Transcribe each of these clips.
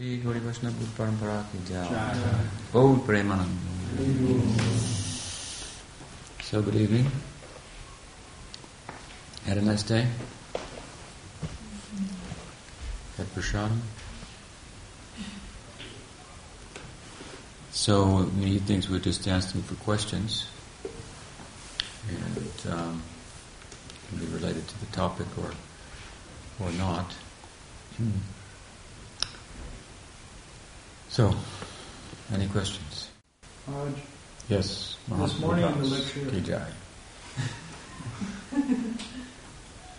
श्री गौरी वैष्णव बुद्ध परंपरा की जय बहुत Premanand So good evening. Had a nice day? Had prashadam? So many things we're just asking for questions. And um, can be related to the topic or or not. So, any questions? Raj, Yes. This morning in the lecture-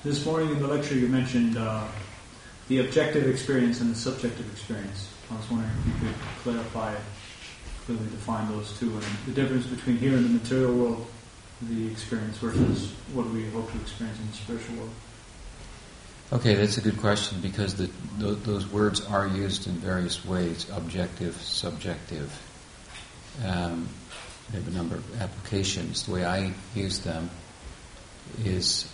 this morning in the lecture you mentioned uh, the objective experience and the subjective experience. I was wondering if you could clarify, clearly define those two, and the difference between here in the material world, the experience versus what we hope to experience in the spiritual world. Okay, that's a good question because the, th- those words are used in various ways objective, subjective. Um, they have a number of applications. The way I use them is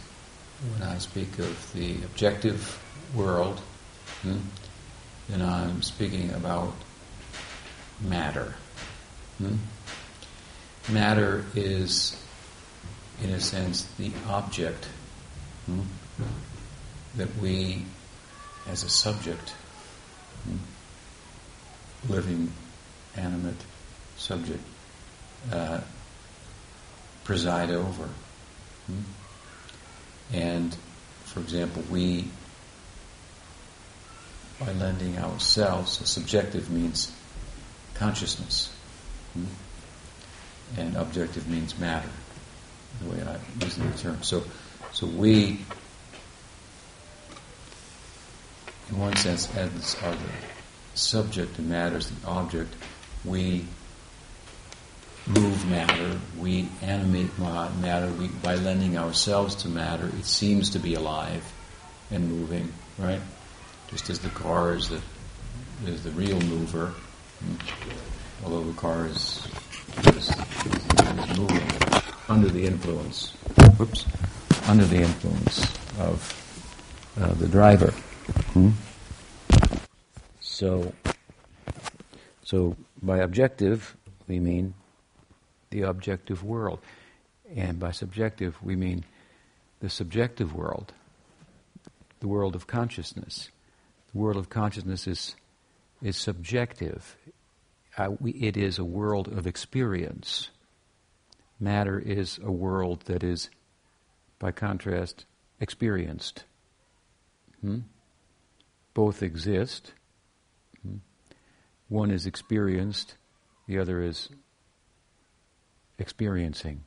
when I speak of the objective world, hmm, then I'm speaking about matter. hmm. Matter is, in a sense, the object. hmm, that we, as a subject, living, animate subject, uh, preside over. hmm. And, for example, we, by lending ourselves, so subjective means consciousness, hmm, and objective means matter, the way I'm using the term. So, so we in one sense, as are the subject and matter is the object, we move matter, we animate matter, we, by lending ourselves to matter, it seems to be alive and moving, right? Just as the car is the, is the real mover, mm, although the car is, is, is moving under the influence, whoops, under the influence of uh, the driver. So, so by objective we mean the objective world, and by subjective we mean the subjective world, the world of consciousness. The world of consciousness is is subjective. Uh, we, it is a world of experience. Matter is a world that is, by contrast, experienced. Hmm? Both exist. Hmm? One is experienced, the other is experiencing.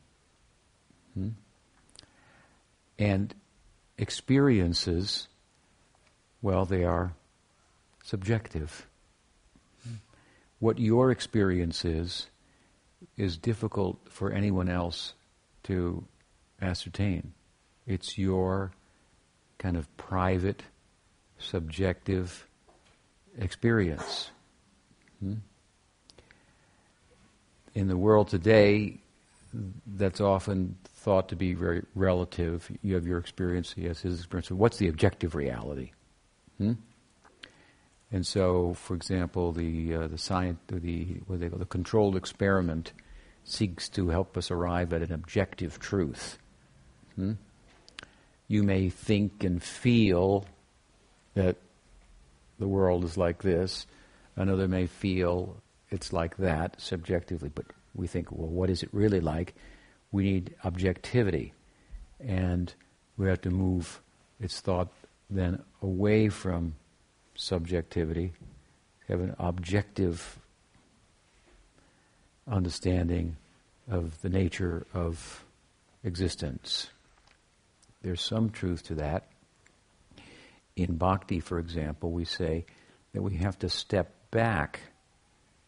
Hmm? And experiences, well, they are subjective. What your experience is, is difficult for anyone else to ascertain. It's your kind of private, subjective experience. Hmm? In the world today, that's often thought to be very relative. You have your experience, he has his experience. What's the objective reality? Hmm? And so, for example, the uh, the science, the what they call the controlled experiment, seeks to help us arrive at an objective truth. Hmm? You may think and feel that the world is like this. Another may feel it's like that subjectively, but we think, well, what is it really like? We need objectivity, and we have to move. It's thought then away from subjectivity, have an objective understanding of the nature of existence. There's some truth to that. In bhakti, for example, we say that we have to step back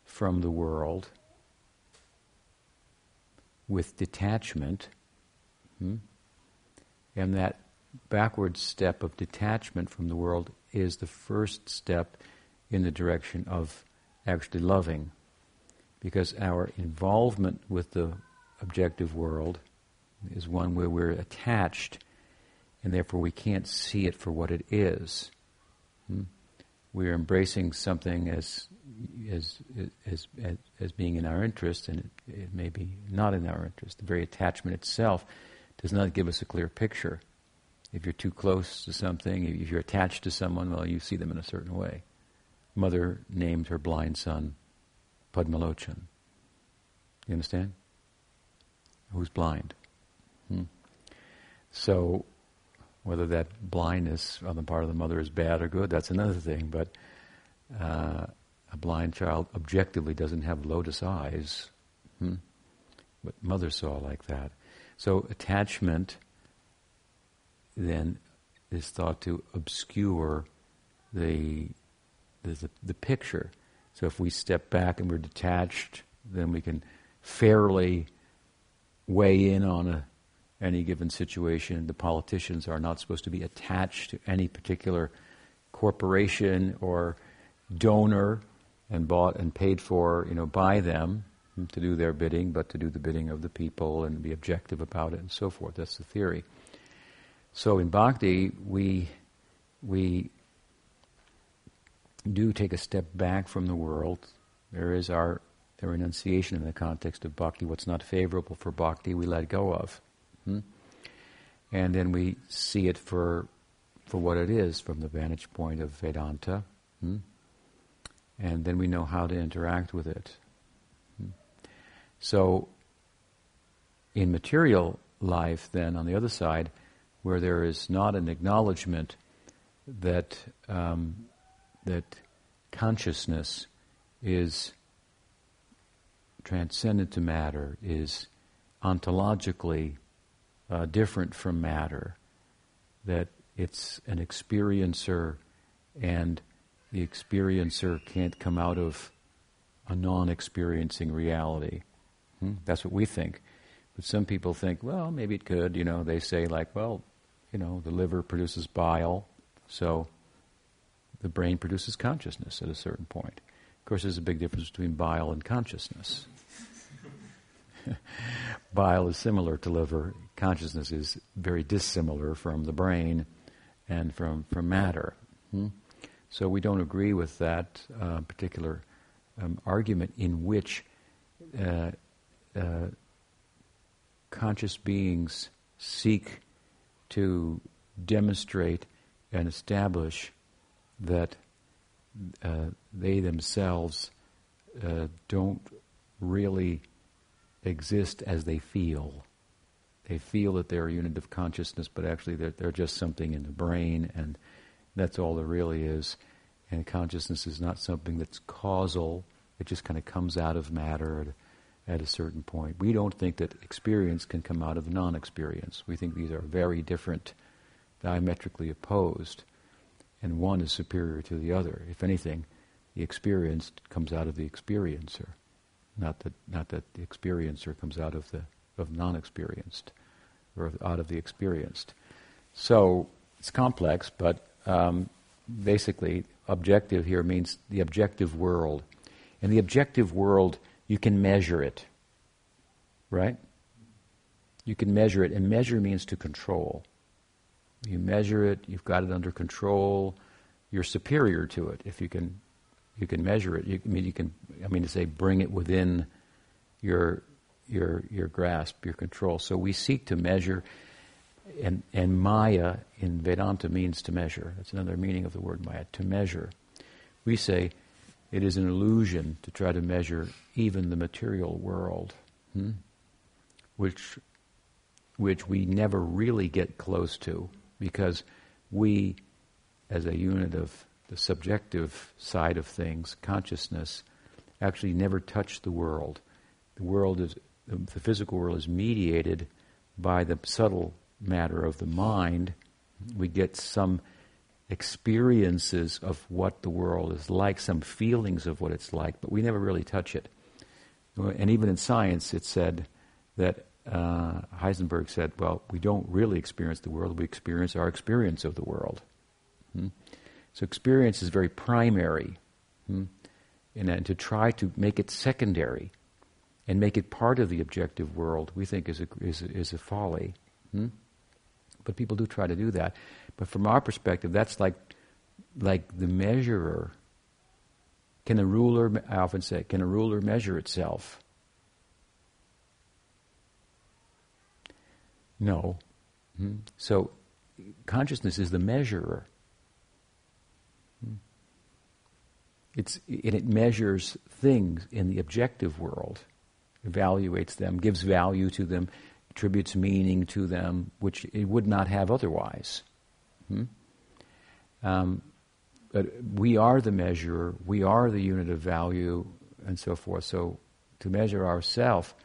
from the world with detachment, hmm? and that backward step of detachment from the world is the first step in the direction of actually loving. Because our involvement with the objective world is one where we're attached and therefore we can't see it for what it is. Hmm? we're embracing something as as as as, as being in our interest, and it, it may be not in our interest. The very attachment itself does not give us a clear picture. If you're too close to something, if you're attached to someone, well, you see them in a certain way. Mother named her blind son Padmalochan. You understand? Who's blind? Hmm. So, whether that blindness on the part of the mother is bad or good, that's another thing. But uh, a blind child objectively doesn't have lotus eyes. Hmm? But mother saw like that. So attachment then is thought to obscure the, the, the picture. So if we step back and we're detached, then we can fairly weigh in on a, any given situation. The politicians are not supposed to be attached to any particular corporation or donor and bought and paid for, you know, by them to do their bidding, but to do the bidding of the people and be objective about it and so forth. That's the theory. So in bhakti, we we do take a step back from the world. There is our their renunciation in the context of bhakti. What's not favorable for bhakti, we let go of, hmm? and then we see it for for what it is from the vantage point of Vedanta. Hmm? and then we know how to interact with it. So, in material life, then, on the other side, where there is not an acknowledgement that um, that consciousness is transcendent to matter, is ontologically uh, different from matter, that it's an experiencer and the experiencer can't come out of a non experiencing reality. Hmm? That's what we think. But some people think, well, maybe it could. You know, they say, like, well, you know, the liver produces bile, so the brain produces consciousness at a certain point. Of course, there's a big difference between bile and consciousness. bile is similar to liver. Consciousness is very dissimilar from the brain and from, from matter. Hmm? So we don't agree with that uh, particular um, argument in which uh, uh, conscious beings seek to demonstrate and establish that uh, they themselves uh, don't really exist as they feel. They feel that they're a unit of consciousness, but actually they're, they're just something in the brain and that's all there really is. And consciousness is not something that's causal, it just kind of comes out of matter at, at a certain point. We don't think that experience can come out of non experience. We think these are very different, diametrically opposed, and one is superior to the other. If anything, the experienced comes out of the experiencer, not that, not that the experiencer comes out of the of non-experienced or out of the experienced. So it's complex, but um, basically, objective here means the objective world. In the objective world, you can measure it, right? You can measure it, and measure means to control. You measure it, you've got it under control, you're superior to it if you can you can measure it. You, I mean you can I mean to say bring it within your your your grasp, your control. So we seek to measure and, and Maya in Vedanta means to measure. That's another meaning of the word Maya, to measure. We say it is an illusion to try to measure even the material world, hmm? which, which we never really get close to because we, as a unit of the subjective side of things, consciousness, actually never touch the world. The world is, the physical world is mediated by the subtle matter of the mind, we get some experiences of what the world is like, some feelings of what it's like, but we never really touch it. And even in science, it said that uh, Heisenberg said, well, we don't really experience the world, we experience our experience of the world. Hmm? So experience is very primary. Hmm? And, and to try to make it secondary and make it part of the objective world, we think is a, is a, is a folly. Hmm? But people do try to do that. But from our perspective, that's like like the measurer. Can a ruler, I often say, can a ruler measure itself? No. Hmm? So consciousness is the measurer. Hmm? It's, it, it measures things in the objective world, evaluates them, gives value to them, attributes meaning to them, which it would not have otherwise. Hmm? Um, but we are the measurer, we are the unit of value, and so forth. So to measure ourself,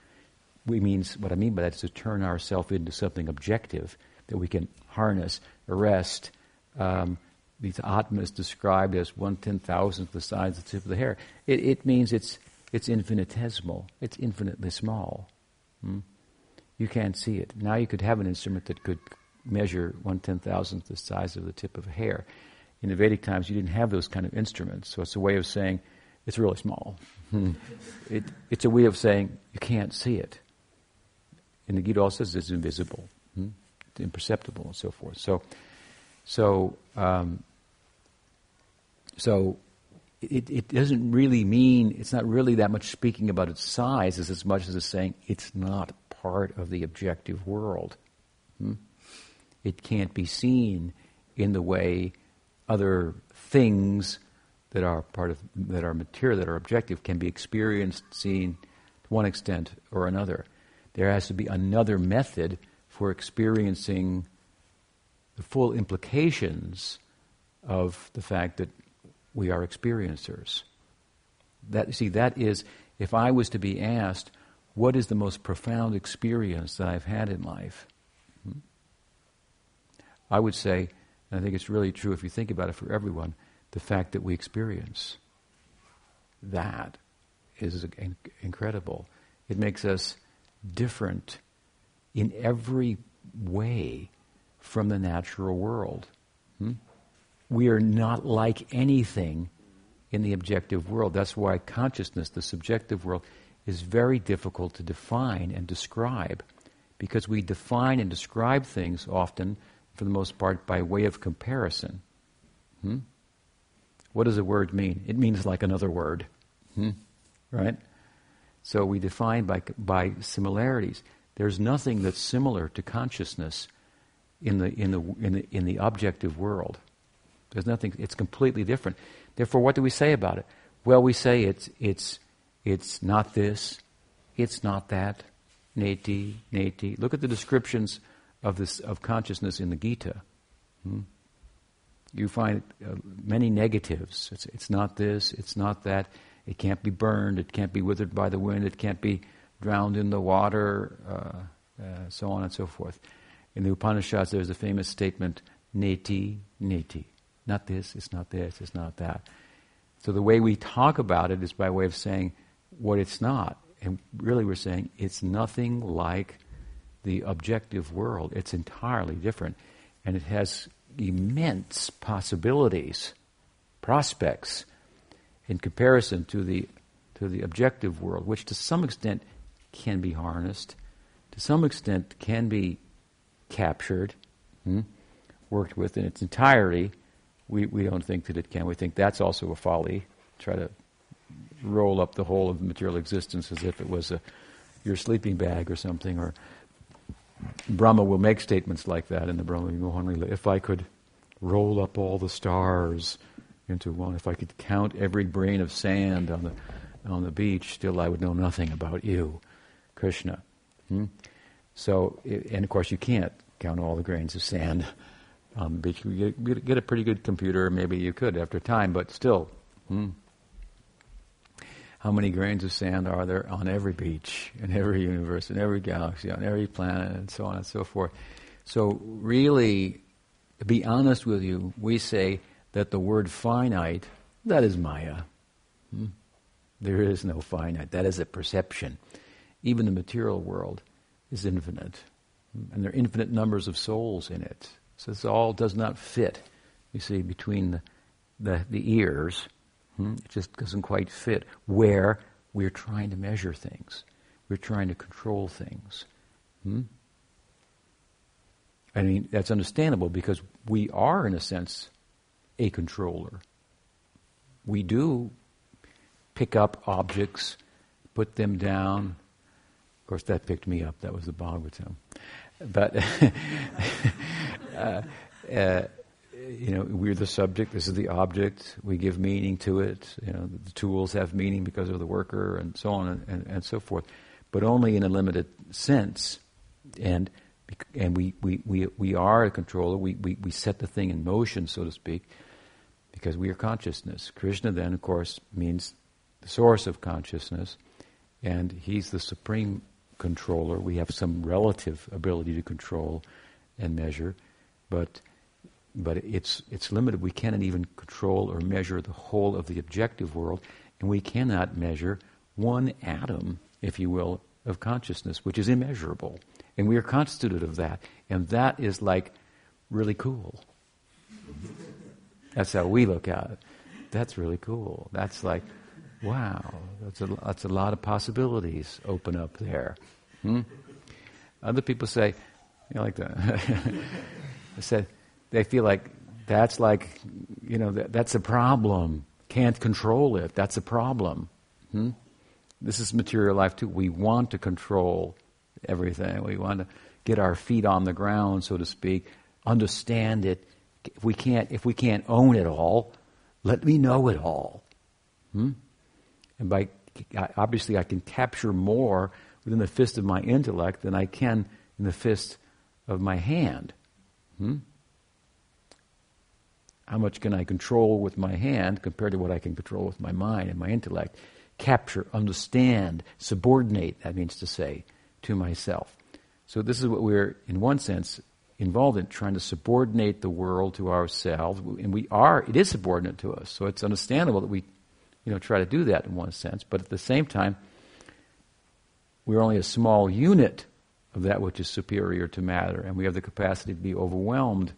we means what I mean by that is to turn ourself into something objective that we can harness, arrest. Um, these is described as one ten thousandth the size of the tip of the hair. It, it means it's it's infinitesimal. It's infinitely small. Hmm? You can't see it. Now you could have an instrument that could measure one ten thousandth the size of the tip of a hair. In the Vedic times, you didn't have those kind of instruments, so it's a way of saying it's really small. Hmm. it, it's a way of saying you can't see it. And the Gita also says it's invisible, hmm? it's imperceptible, and so forth. So, so, um, so it, it doesn't really mean it's not really that much speaking about its size as as much as it's saying it's not part of the objective world. Hmm? It can't be seen in the way other things that are part of that are material that are objective can be experienced, seen to one extent or another. There has to be another method for experiencing the full implications of the fact that we are experiencers. That see, that is, if I was to be asked, what is the most profound experience that I've had in life? Hmm? I would say, and I think it's really true if you think about it for everyone, the fact that we experience. That is incredible. It makes us different in every way from the natural world. Hmm? We are not like anything in the objective world. That's why consciousness, the subjective world, is very difficult to define and describe because we define and describe things often, for the most part, by way of comparison. Hmm? What does a word mean? It means like another word. Hmm? Right? So we define by, by similarities. There's nothing that's similar to consciousness in the, in, the, in, the, in the objective world. There's nothing, it's completely different. Therefore, what do we say about it? Well, we say it's, it's, it's not this, it's not that, neti, neti. Look at the descriptions of, this, of consciousness in the Gita. Hmm? You find uh, many negatives. It's, it's not this, it's not that. It can't be burned. It can't be withered by the wind. It can't be drowned in the water, uh, uh, so on and so forth. In the Upanishads, there's a famous statement, neti, neti. Not this, it's not this, it's not that. So the way we talk about it is by way of saying what it's not. And really we're saying it's nothing like the objective world. It's entirely different. And it has immense possibilities, prospects in comparison to the to the objective world, which to some extent can be harnessed, to some extent can be captured, hmm, worked with in its entirety. We, we don't think that it can. We think that's also a folly. Try to roll up the whole of material existence as if it was a your sleeping bag or something. Or Brahma will make statements like that in the Brahma Vimohan If I could roll up all the stars into one. If I could count every grain of sand on the on the beach, still I would know nothing about you, Krishna. Hmm? So, and of course, you can't count all the grains of sand the beach. You get, get a pretty good computer, maybe you could after time, but still. Hmm? How many grains of sand are there on every beach, in every universe, in every galaxy, on every planet, and so on and so forth? So, really, to be honest with you, we say that the word finite, that is Maya. Hmm? There is no finite. That is a perception. Even the material world is infinite. And there are infinite numbers of souls in it. So this all does not fit, you see, between the, the, the ears. Hmm? It just doesn't quite fit where we're trying to measure things. We're trying to control things. Hmm? I mean, that's understandable because we are, in a sense, a controller. We do pick up objects, put them down. Of course, that picked me up. That was the Bhagavatam. But, uh, uh, you know, we're the subject, this is the object, we give meaning to it. You know, the tools have meaning because of the worker, and so on and, and, and so forth. But only in a limited sense. And and we, we, we, we are a controller, we, we, we set the thing in motion, so to speak, because we are consciousness. Krishna then, of course, means the source of consciousness, and he's the supreme controller. We have some relative ability to control and measure, but but it's it's limited. We cannot even control or measure the whole of the objective world, and we cannot measure one atom, if you will, of consciousness, which is immeasurable. And we are constituted of that. And that is like really cool. That's how we look at it. That's really cool. That's like, wow, that's a, that's a lot of possibilities open up there. Hmm? Other people say, you know, like the, I said, they feel like that's like, you know, that, that's a problem. Can't control it. That's a problem. Hmm? This is material life too. We want to control everything. We want to get our feet on the ground, so to speak, understand it. If we can't, if we can't own it all, let me know it all. Hmm? And by obviously, I can capture more within the fist of my intellect than I can in the fist of my hand. Hmm? How much can I control with my hand compared to what I can control with my mind and my intellect? Capture, understand, subordinate, that means to say to myself. So this is what we're, in one sense, involved in, trying to subordinate the world to ourselves. And we are, it is subordinate to us. So it's understandable that we, you know, try to do that in one sense. But at the same time, we're only a small unit of that which is superior to matter. And we have the capacity to be overwhelmed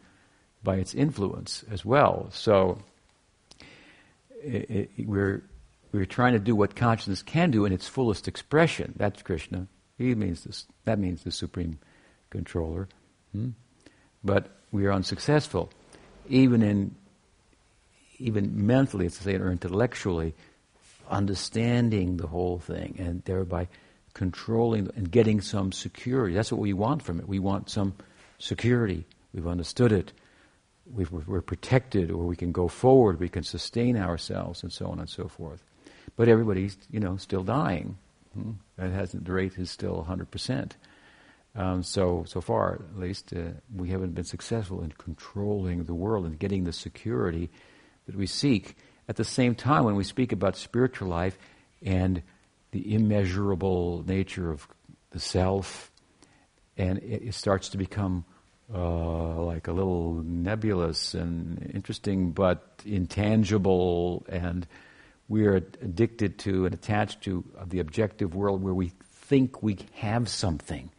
by its influence as well. So it, it, we're, we're trying to do what consciousness can do in its fullest expression. That's Krishna. He means this. That means the supreme controller. Hmm? But we are unsuccessful, even in even mentally, let's say, or intellectually, understanding the whole thing, and thereby controlling and getting some security. That's what we want from it. We want some security. We've understood it. we are protected, or we can go forward. We can sustain ourselves, and so on and so forth. But everybody's, you know, still dying. Hmm? Hasn't, the rate is still 100%. Um, so, so far, at least, uh, we haven't been successful in controlling the world and getting the security that we seek. At the same time, when we speak about spiritual life and the immeasurable nature of the self, and it, it starts to become uh, like a little nebulous and interesting, but intangible and we are addicted to and attached to the objective world where we think we have something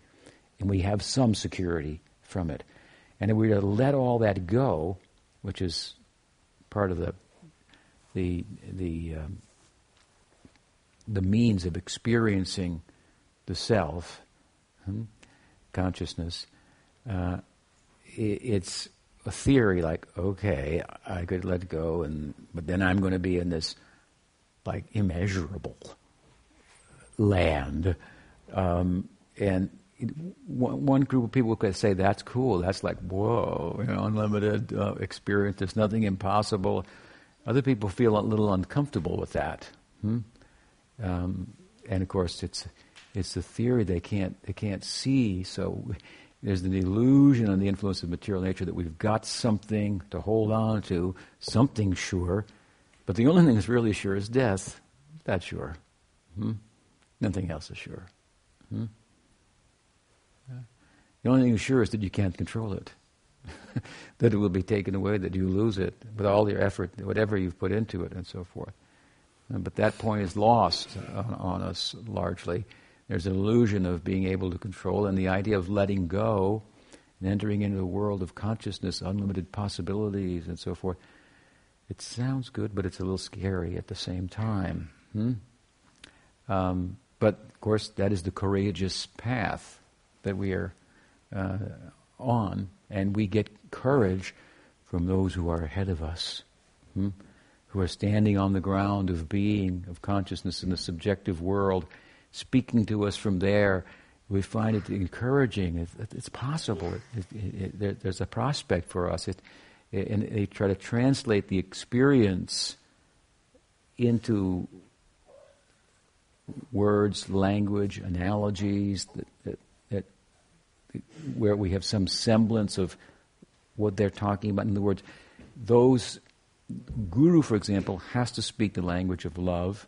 and we have some security from it. And if we were to let all that go, which is part of the the the um, the means of experiencing the self, hmm, consciousness, uh, it, it's a theory like okay, I could let go, and but then I'm going to be in this like immeasurable land. Um, and one, one, group of people could say that's cool. That's like whoa, you know, unlimited uh, experience. There's nothing impossible. Other people feel a little uncomfortable with that. Hmm? Um, and of course, it's it's the theory they can't they can't see. So there's an illusion on the influence of material nature that we've got something to hold on to, something sure, but the only thing that's really sure is death. That's sure. Hmm? Nothing else is sure. Hmm? The only thing sure is that you can't control it. that it will be taken away, that you lose it with all your effort, whatever you've put into it, and so forth. But that point is lost on, on, us largely. There's an illusion of being able to control, and the idea of letting go and entering into a world of consciousness, unlimited possibilities, and so forth. It sounds good, but it's a little scary at the same time. Hmm? Um, but of course, that is the courageous path that we are uh, on, and we get courage from those who are ahead of us hmm, who are standing on the ground of being, of consciousness in the subjective world, speaking to us from there. We find it encouraging. It, it's possible. It, it, there, there's a prospect for us. and they try to translate the experience into words, language, analogies that, that, that, where we have some semblance of what they're talking about. In other words, those guru, for example, has to speak the language of love,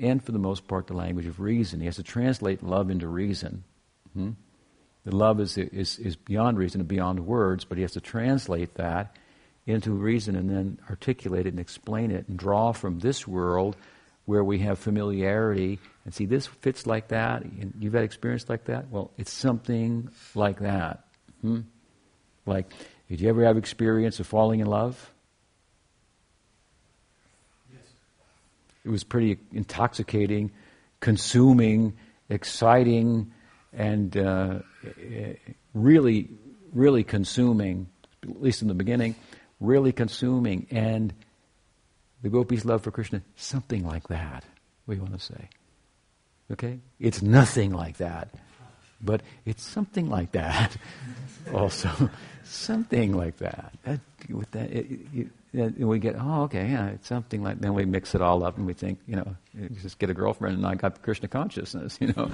and for the most part, the language of reason. He has to translate love into reason. Hmm? The love is, is, is beyond reason and beyond words, but he has to translate that into reason and then articulate it and explain it and draw from this world where we have familiarity and see this fits like that. and You've had experience like that? Well, it's something like that. Hmm? Like, did you ever have experience of falling in love? Yes. It was pretty intoxicating, consuming, exciting, and uh, really, really consuming, at least in the beginning, really consuming. And the gopis' love for Krishna, something like that, we want to say. Okay? It's nothing like that. But it's something like that also. something like that. that with that, it, it, we get, oh, okay, yeah, it's something like. Then we mix it all up, and we think, you know, just get a girlfriend, and I got Krishna consciousness. You know,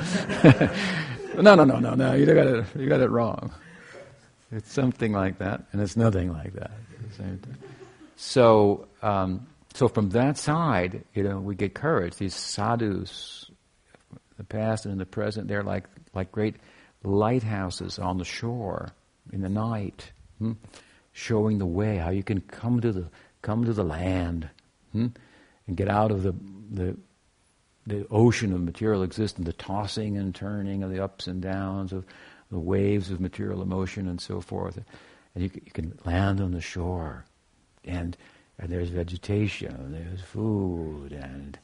no, no, no, no, no. You got it. You got it wrong. It's something like that, and it's nothing like that. So, um, so from that side, you know, we get courage. These sadhus, the past and in the present, they're like like great lighthouses on the shore in the night, hmm? showing the way how you can come to the come to the land hmm? and get out of the the the ocean of material existence, the tossing and turning of the ups and downs of the waves of material emotion and so forth. And you, you can land on the shore, and, and there's vegetation, and there's food, and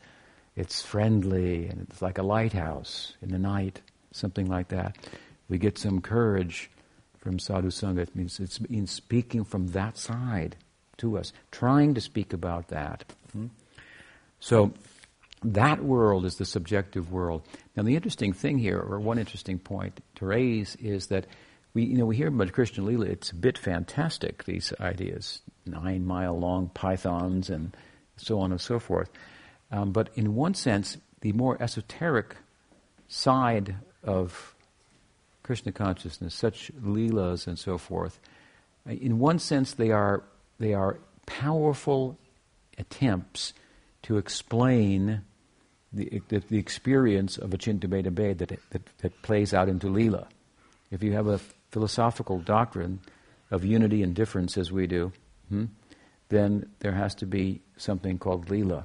it's friendly, and it's like a lighthouse in the night, something like that. We get some courage from sadhu sangha. It means it's in speaking from that side to us, trying to speak about that. Hmm? So that world is the subjective world. Now, the interesting thing here, or one interesting point to raise, is that we, you know, we hear about Krishna Lila. It's a bit fantastic. These ideas, nine mile long pythons, and so on and so forth. Um, but in one sense, the more esoteric side of Krishna consciousness, such leelas and so forth, in one sense, they are they are powerful attempts to explain the, the, the experience of Achintya that, that, that plays out into Leela. If you have a philosophical doctrine of unity and difference as we do, hmm, then there has to be something called Leela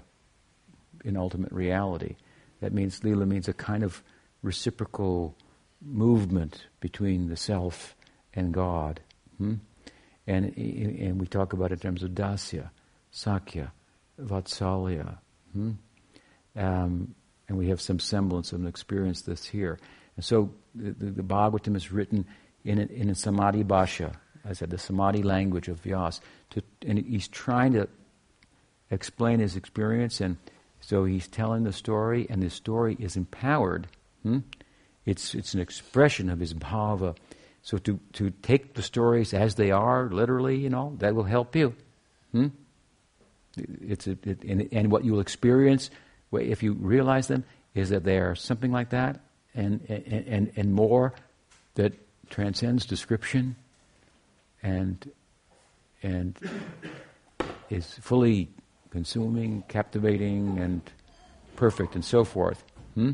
in ultimate reality. That means Leela means a kind of reciprocal movement between the self and God. Hmm? And, and we talk about it in terms of dasya, sakhya, vatsalya. Hmm? Um, and we have some semblance of an experience this here. And so the, the, the Bhagavatam is written in a, in a samadhi bhasha, I said, the samadhi language of Vyas. To, and he's trying to explain his experience, and so he's telling the story, and the story is empowered. Hmm? It's, it's an expression of his bhava. So to, to take the stories as they are, literally, you know, that will help you. Hmm? It's a, it, and, and what you'll experience if you realize them, is that they are something like that and, and, and, and more that transcends description and, and is fully consuming, captivating, and perfect, and so forth. Hmm?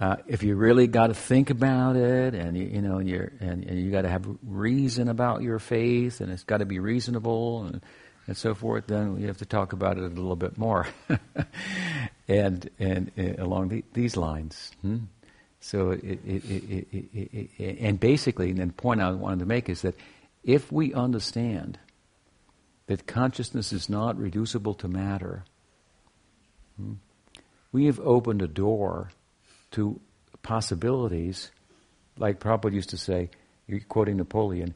Uh, if you really got to think about it, and you, you know, and, you're, and, and you got to have reason about your faith, and it's got to be reasonable, and and so forth, then we have to talk about it a little bit more, and, and, and along the, these lines. Hmm? So, it, it, it, and basically, and the point I wanted to make is that if we understand that consciousness is not reducible to matter, hmm, we have opened a door to possibilities, like Prabhupada used to say, you're quoting Napoleon,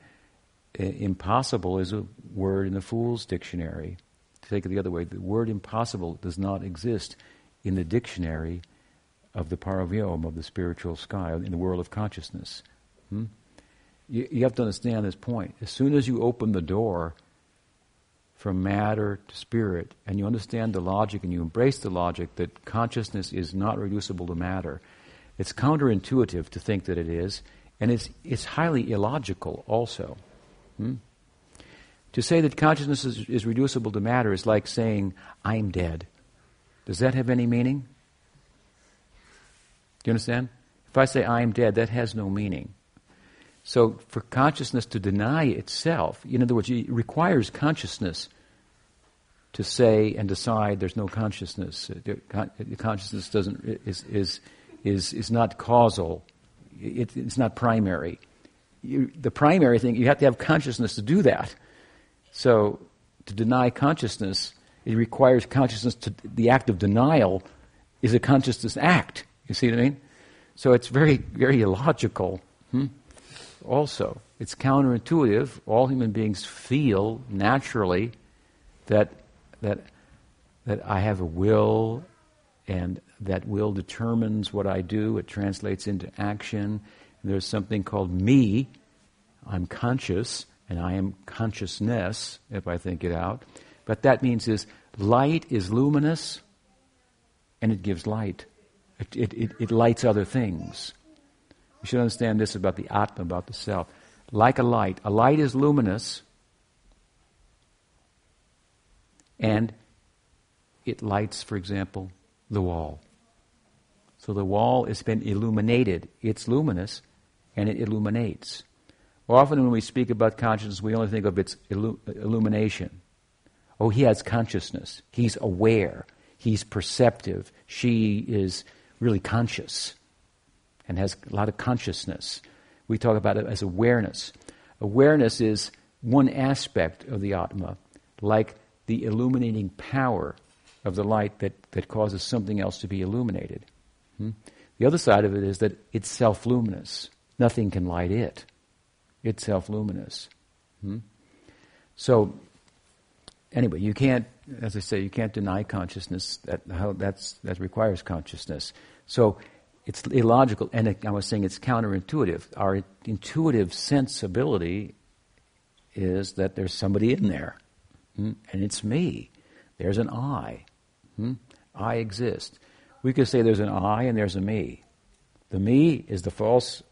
impossible is a word in the Fool's Dictionary. To take it the other way, the word impossible does not exist in the dictionary of the paravyom, of the spiritual sky, in the world of consciousness. Hmm? You, you have to understand this point. As soon as you open the door from matter to spirit, and you understand the logic and you embrace the logic that consciousness is not reducible to matter, it's counterintuitive to think that it is, and it's, it's highly illogical also. Hmm? To say that consciousness is, is reducible to matter is like saying, I'm dead. Does that have any meaning? Do you understand? If I say I am dead, that has no meaning. So, for consciousness to deny itself, in other words, it requires consciousness to say and decide there's no consciousness. Consciousness doesn't is is is is not causal. It, it's not primary. You, the primary thing you have to have consciousness to do that. So, to deny consciousness, it requires consciousness to the act of denial is a consciousness act. You see what I mean? So it's very very illogical. Hmm? Also. It's counterintuitive. All human beings feel naturally that, that, that I have a will and that will determines what I do. It translates into action. There's something called me. I'm conscious and I am consciousness if I think it out. But that means is light is luminous and it gives light. It, it, it, it lights other things. You should understand this about the Atma, about the self. Like a light, a light is luminous and it lights, for example, the wall. So the wall has been illuminated. It's luminous and it illuminates. Often when we speak about consciousness, we only think of its illu- illumination. Oh, he has consciousness. He's aware. He's perceptive. She is really conscious and has a lot of consciousness. We talk about it as awareness. Awareness is one aspect of the Atma, like the illuminating power of the light that, that causes something else to be illuminated. Hmm? The other side of it is that it's self luminous. Nothing can light it. It's self luminous. Hmm? So, anyway, you can't, as I say, you can't deny consciousness. That, how, that's, that requires consciousness. So, it's illogical, and I was saying it's counterintuitive. Our intuitive sensibility is that there's somebody in there, hmm? and it's me. There's an I. Hmm? I exist. We could say there's an I and there's a me. The me is the false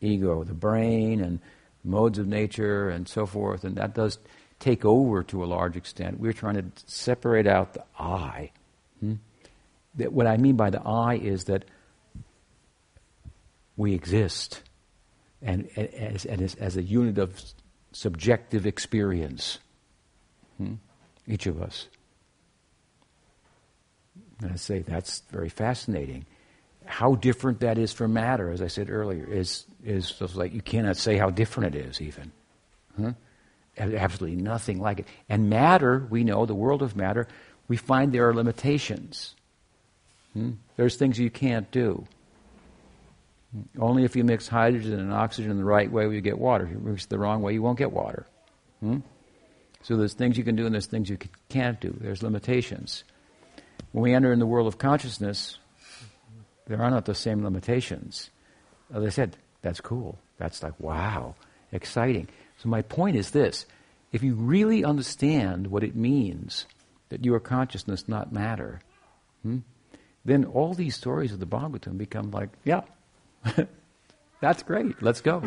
ego, the brain, and modes of nature, and so forth, and that does take over to a large extent. We're trying to separate out the I. Hmm? That what I mean by the I is that we exist and, as, as, as a unit of subjective experience. Hmm? Each of us. And I say that's very fascinating. How different that is from matter, as I said earlier, is is like you cannot say how different it is, even. Huh? Absolutely nothing like it. And matter, we know, the world of matter, we find there are limitations. Hmm? There's things you can't do. Only if you mix hydrogen and oxygen the right way will you get water. If you mix it the wrong way, you won't get water. Hmm? So there's things you can do and there's things you can't do. There's limitations. When we enter in the world of consciousness, there are not the same limitations. As I said, that's cool. That's like, wow, exciting. So my point is this. If you really understand what it means that you are consciousness, not matter, hmm, then all these stories of the Bhagavatam become like, yeah, That's great. Let's go.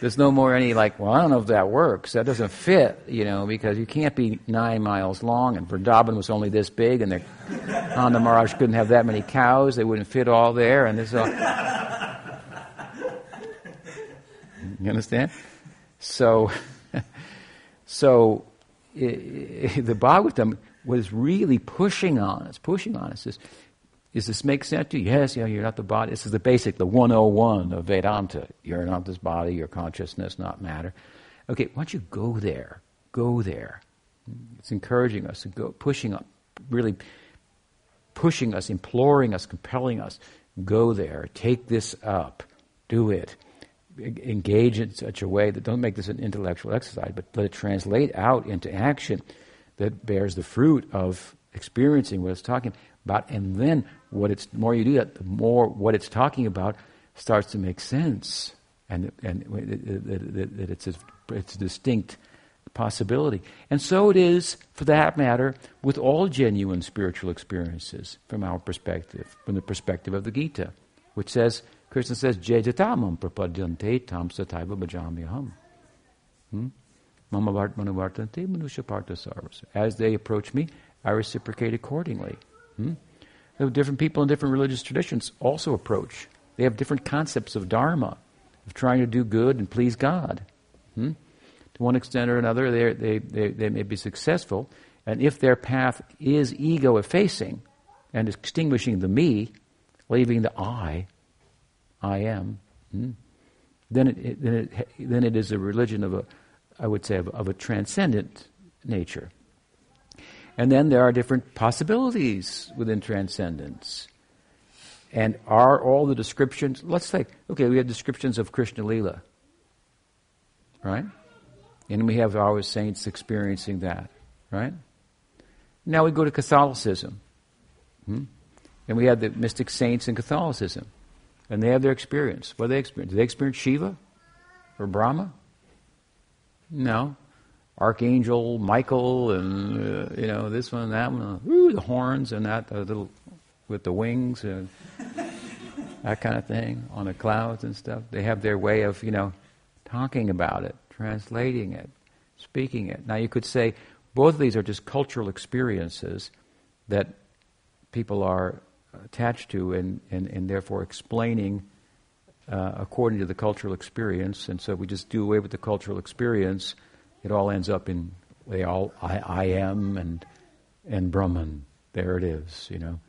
There's no more any like, well, I don't know if that works. That doesn't fit, you know, because you can't be nine miles long, and Vrindavan was only this big, and Nanda Maharaj couldn't have that many cows. They wouldn't fit all there, and this all. You understand? So, so the Bhagavatam was really pushing on us, pushing on us. This, does this make sense to you? Yes, you're not the body. This is the basic, the 101 of Vedanta. You're not this body, your consciousness, not matter. Okay, why don't you go there? Go there. It's encouraging us to go, pushing up, really pushing us, imploring us, compelling us. Go there. Take this up. Do it. engage in such a way that don't make this an intellectual exercise, but let it translate out into action that bears the fruit of experiencing what it's talking about. And then what it's the more you do that, the more what it's talking about starts to make sense, and and that it's a, it's a distinct possibility. And so it is, for that matter, with all genuine spiritual experiences from our perspective, from the perspective of the Gita, which says, Krishna says, Jejatamam prapadyante tam sataiva bhajamyaham. Hmm? Mama manuvartante manusha sarvas. As they approach me, I reciprocate accordingly. Hmm? Different people in different religious traditions also approach. They have different concepts of dharma, of trying to do good and please God. Hmm? To one extent or another, they, they, they may be successful, and if their path is ego effacing and extinguishing the me, leaving the I, I am, hmm, then, it, then, it, then it is a religion of a, I would say, of, of a transcendent nature. And then there are different possibilities within transcendence. And are all the descriptions, let's say, okay, we have descriptions of Krishna Lila, right? And we have our saints experiencing that, right? Now we go to Catholicism. Hmm? And we have the mystic saints in Catholicism. And they have their experience. What do they experience? Do they experience Shiva or Brahma? No. Archangel Michael and, uh, you know, this one and that one. Ooh, the horns and that uh, little with the wings and that kind of thing on the clouds and stuff. They have their way of, you know, talking about it, translating it, speaking it. Now you could say both of these are just cultural experiences that people are attached to and, and, and therefore explaining uh, according to the cultural experience. And so we just do away with the cultural experience, it all ends up in they all I, I am and and Brahman. There it is, you know.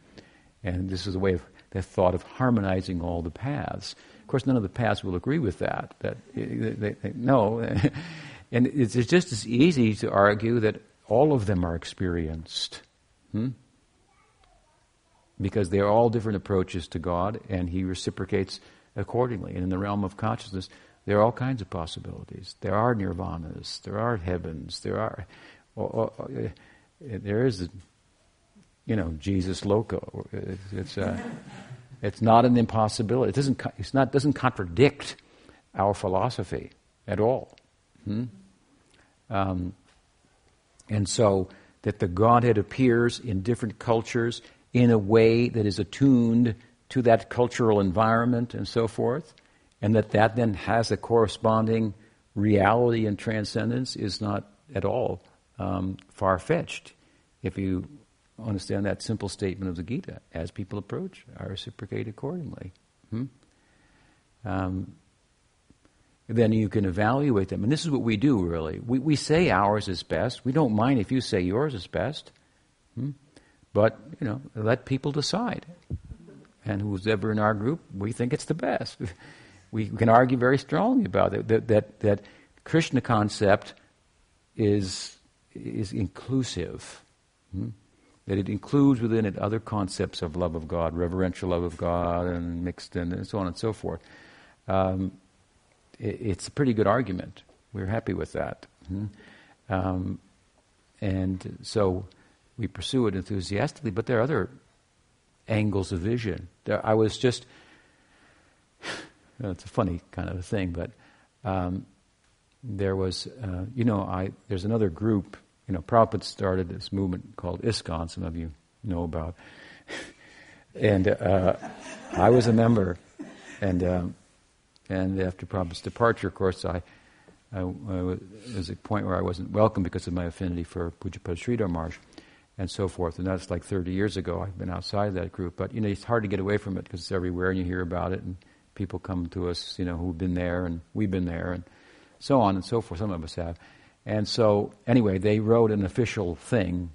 And this is a way of the thought of harmonizing all the paths. Of course, none of the paths will agree with that. That they, they, they, no, and it's, it's, just as easy to argue that all of them are experienced. Hmm? because they are all different approaches to God, and He reciprocates accordingly. And in the realm of consciousness, there are all kinds of possibilities. There are nirvanas, there are heavens, there are, oh, oh, there is, you know, Jesus loka. It's, it's, uh, it's not an impossibility. It doesn't, it's not, doesn't contradict our philosophy at all. Hmm? Um, and so that the Godhead appears in different cultures in a way that is attuned to that cultural environment and so forth, and that that then has a corresponding reality and transcendence is not at all um, far fetched. If you understand that simple statement of the Gita, as people approach, I reciprocate accordingly. Hmm? Um, then you can evaluate them. And this is what we do, really. We, we say ours is best. We don't mind if you say yours is best. Hmm? But, you know, let people decide. And who's ever in our group, we think it's the best. we can argue very strongly about it, that, that, that Krishna concept is, is inclusive. Hmm? That it includes within it other concepts of love of God, reverential love of God, and mixed in, and so on and so forth. Um, it, it's a pretty good argument. We're happy with that. Hmm? Um, and so we pursue it enthusiastically, but there are other angles of vision. There, I was just, it's a funny kind of a thing, but um, there was, uh, you know, I, there's another group, you know, Prabhupada started this movement called ISKCON, some of you know about. and uh, I was a member. And, um, and after Prabhupada's departure, of course, I, I, I was, there was a point where I wasn't welcome because of my affinity for Pujyapad Sridhar Maharaj and so forth. And that's like 30 years ago. I've been outside that group, but you know, it's hard to get away from it because it's everywhere, and you hear about it, and people come to us, you know, who've been there, and we've been there, and so on and so forth. Some of us have. And so, anyway, they wrote an official thing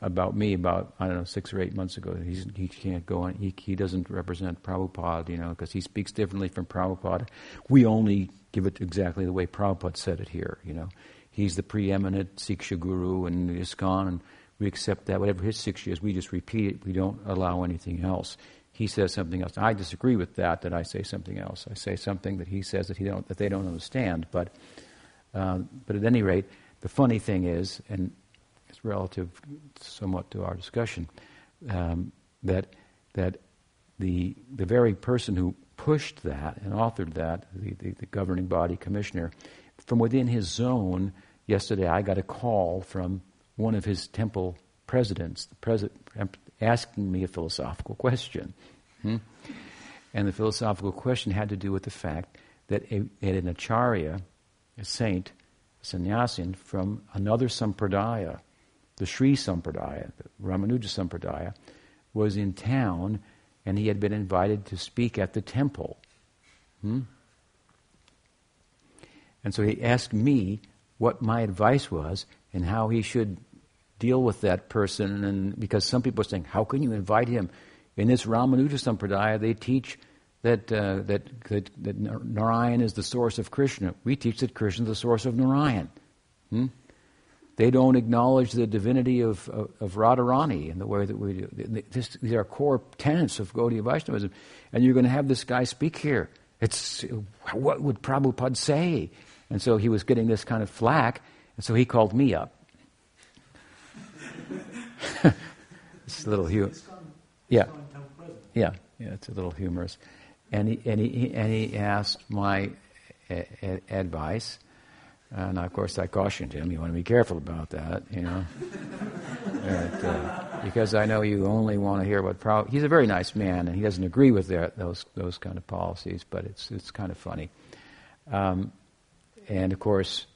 about me about I don't know six or eight months ago. He's, he can't go on. He, he doesn't represent Prabhupada, you know, because he speaks differently from Prabhupada. We only give it exactly the way Prabhupada said it here, you know. He's the preeminent Siksha Guru and ISKCON, and we accept that. Whatever his Siksha is, we just repeat it. We don't allow anything else. He says something else. I disagree with that. That I say something else. I say something that he says that he don't that they don't understand. But um, but at any rate, the funny thing is, and it's relative somewhat to our discussion, um, that that the the very person who pushed that and authored that, the, the, the governing body commissioner, from within his zone, yesterday I got a call from one of his temple presidents, the president, asking me a philosophical question. Hmm? And the philosophical question had to do with the fact that a, an acharya, a saint, a sannyasin from another sampradaya, the Sri Sampradaya, the Ramanuja Sampradaya, was in town and he had been invited to speak at the temple. Hmm? And so he asked me what my advice was and how he should deal with that person. And because some people are saying, how can you invite him? In this Ramanuja Sampradaya, they teach that, uh, that, that, that Narayan is the source of Krishna. We teach that Krishna is the source of Narayan. Hmm? They don't acknowledge the divinity of, of, of Radharani in the way that we do. This, these are core tenets of Gaudiya Vaishnavism. And you're going to have this guy speak here. It's, what would Prabhupada say? And so he was getting this kind of flack, and so he called me up. It's a little humorous. Yeah. Yeah, yeah, it's a little humorous. And he, and he, and he asked my a- a- advice, and of course, I cautioned him, you want to be careful about that, you know. but, uh, because I know you only want to hear what pro- he's a very nice man, and he doesn't agree with their, those those kind of policies, but it's it's kind of funny. Um, and of course,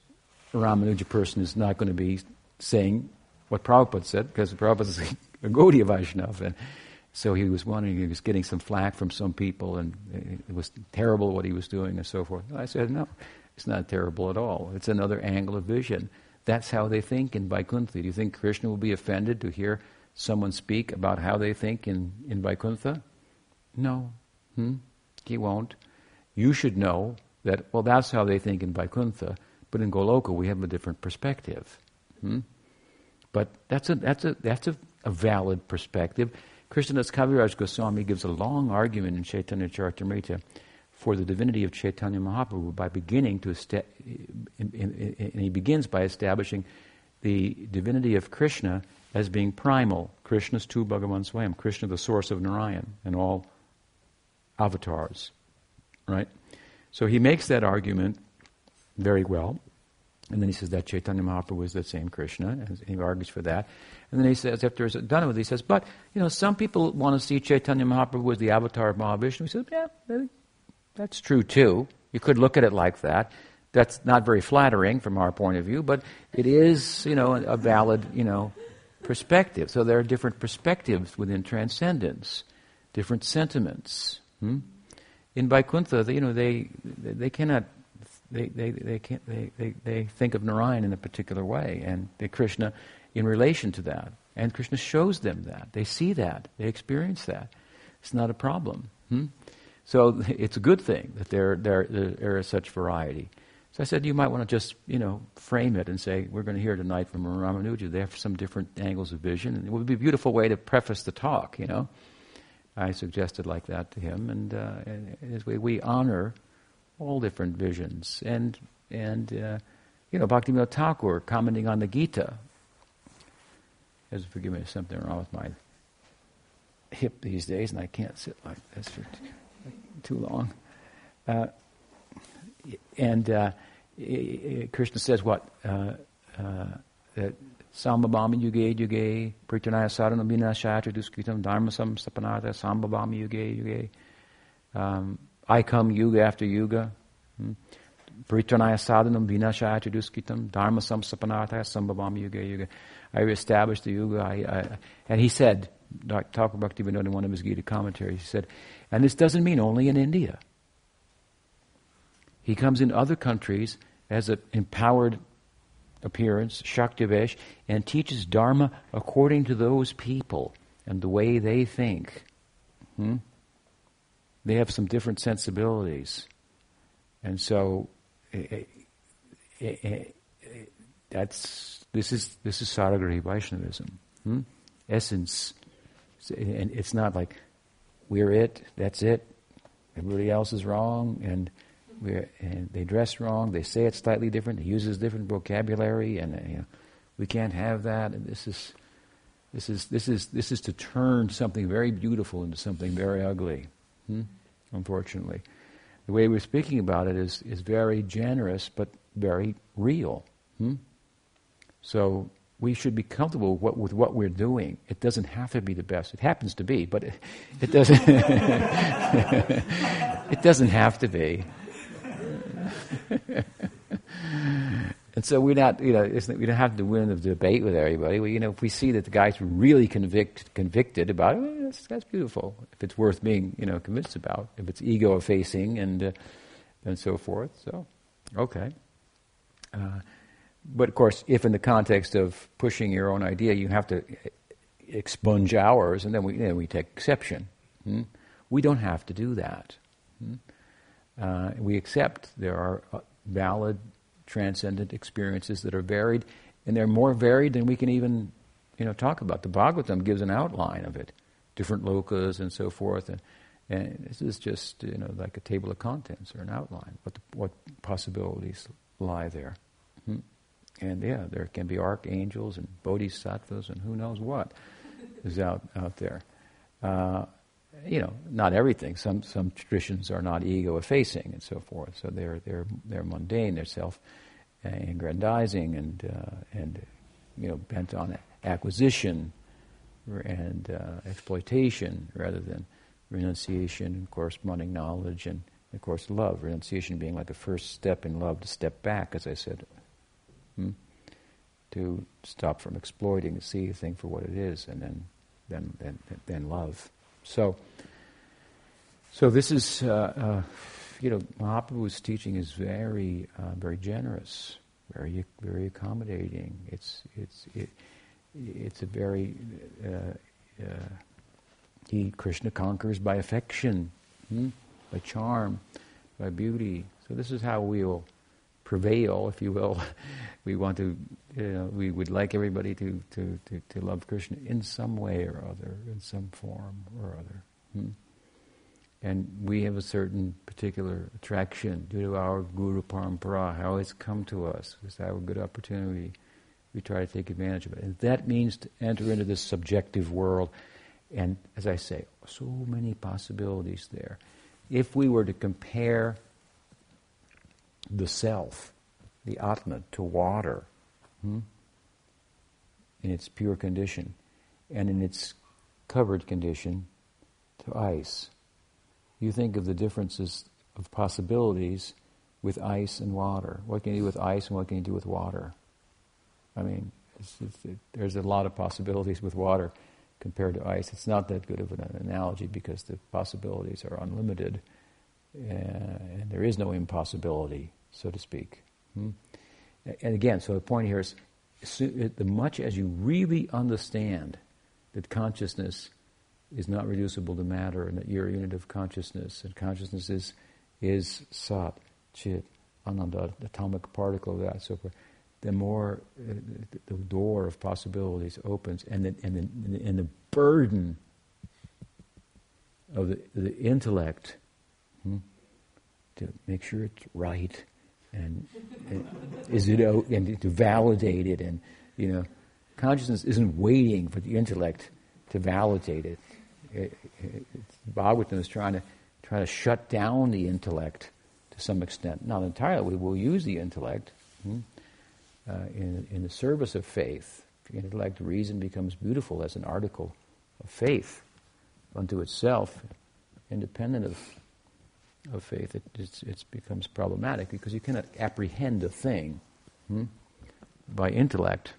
Ramanuja person is not going to be saying what Prabhupada said, because Prabhupada is a Gaudiya Vaishnava, and so he was wondering, he was getting some flack from some people, and it was terrible what he was doing, and so forth. I said, no, it's not terrible at all. It's another angle of vision. That's how they think in Vaikuntha. Do you think Krishna will be offended to hear someone speak about how they think in, in Vaikuntha? No. Hmm? He won't. You should know that, well, that's how they think in Vaikuntha, but in Goloka we have a different perspective. Hmm? But that's a, that's a, that's a, a valid perspective. Krishnadas Kaviraj Goswami gives a long argument in Chaitanya Charitamrita for the divinity of Chaitanya Mahaprabhu by beginning to, esta- and he begins by establishing the divinity of Krishna as being primal. Krishna's tu Bhagavan Swayam, Krishna the source of Narayan and all avatars. Right? So he makes that argument very well. And then he says that Chaitanya Mahaprabhu was the same Krishna, and he argues for that. And then he says, after he's done with it, he says, but, you know, some people want to see Chaitanya Mahaprabhu as the avatar of Mahavishnu. He says, yeah, that's true too. You could look at it like that. That's not very flattering from our point of view, but it is, you know, a valid, you know, perspective. So there are different perspectives within transcendence, different sentiments. Hmm? In Vaikuntha, you know, they they cannot they they they can't they, they, they think of Narayan in a particular way, and the Krishna in relation to that, and Krishna shows them that they see that they experience that. It's not a problem. Hmm? So it's a good thing that there, there, there is such variety. So I said, you might want to just, you know, frame it and say, we're going to hear tonight from Ramanuja. They have some different angles of vision. And it would be a beautiful way to preface the talk, you know. I suggested like that to him. And, uh, and as we, we honor all different visions. And, and uh, you know, Bhaktivinoda Thakur commenting on the Gita. As forgive me, there's something wrong with my hip these days, and I can't sit like this for too long. Uh, and uh, Krishna says what? Uh, uh, that Sambhabami yuge yuge prityanaya sadhana vinashaya duskritam dharmasam sapanartha sambhabami yuge yuge. Um, I come yuga after yuga. Hmm? Prityanaya sadhanam vinashaya duskritam dharmasam sapanartha sambhabami yuge yuge. I established the yuga. I, I, and he said, Dr. Thakur Bhaktivinoda in one of his Gita commentaries, he said, and this doesn't mean only in India. He comes in other countries as an empowered appearance, Shaktivesh, and teaches Dharma according to those people and the way they think. Hmm? They have some different sensibilities. And so eh, eh, eh, that's this is this is Saragrahi Vaishnavism. Hmm? Essence and it's not like we're it, that's it. Everybody else is wrong, and, we're, and they dress wrong, they say it slightly different, they use different vocabulary, and you know, we can't have that, and this is, this is, this is, this is to turn something very beautiful into something very ugly, hmm? unfortunately. The way we're speaking about it is, is very generous, but very real. Hmm? So we should be comfortable with what, with what, we're doing. It doesn't have to be the best. It happens to be, but it, it doesn't. it doesn't have to be. And so we're not, you know, we don't have to win the debate with everybody. You know, if we see that the guy's really convict, convicted about it, well, that's, that's, beautiful. If it's worth being, you know, convinced about, if it's ego effacing and uh, and so forth. So, okay. Uh, but of course, if in the context of pushing your own idea, you have to expunge ours, and then we, then we take exception. Hmm? We don't have to do that. Hmm? Uh, we accept there are uh, valid, transcendent experiences that are varied, and they're more varied than we can even, you know, talk about. The Bhagavatam gives an outline of it, different lokas and so forth, and, and this is just, you know, like a table of contents or an outline. What the, what possibilities lie there? Hmm? And yeah, there can be archangels and bodhisattvas and who knows what is out, out there. Uh, you know, not everything. Some some traditions are not ego effacing and so forth. So they're they're they're mundane. They're self aggrandizing and uh, and you know bent on acquisition and uh, exploitation rather than renunciation and corresponding knowledge and of course love. Renunciation being like a first step in love to step back, as I said Hmm? To stop from exploiting, see a thing for what it is, and then, then, then, then love. So, so this is, uh, uh, you know, Mahaprabhu's teaching is very, uh, very generous, very, very accommodating. It's, it's, it, it's a very, uh, uh, he Krishna conquers by affection, hmm? by charm, by beauty. So this is how we'll prevail, if you will. we want to, you know, we would like everybody to, to, to, to, love Krishna in some way or other, in some form or other. Hmm? And we have a certain particular attraction due to our Guru Parampara, how it's come to us. It's our good opportunity. We try to take advantage of it. And that means to enter into this subjective world. And as I say, so many possibilities there. If we were to compare the self, the Atma, to water hmm? in its pure condition, and in its covered condition to ice. You think of the differences of possibilities with ice and water. What can you do with ice and what can you do with water? I mean, it's, it's, it, there's a lot of possibilities with water compared to ice. It's not that good of an analogy because the possibilities are unlimited, uh, and there is no impossibility so to speak. Hmm? And again, so the point here is the much as you really understand that consciousness is not reducible to matter and that you're a unit of consciousness and consciousness is, is sat, chit, ananda, atomic particle of that, so forth, the more uh, the door of possibilities opens and the, and the, and the burden of the, the intellect hmm, to make sure it's right and, is it and to validate it and you know consciousness isn't waiting for the intellect to validate it. it, it Bhagavatam is trying to try to shut down the intellect to some extent, not entirely. We will use the intellect hmm, uh, in in the service of faith. The intellect, reason becomes beautiful as an article of faith unto itself, independent of of faith, it it becomes problematic because you cannot apprehend a thing hmm, by intellect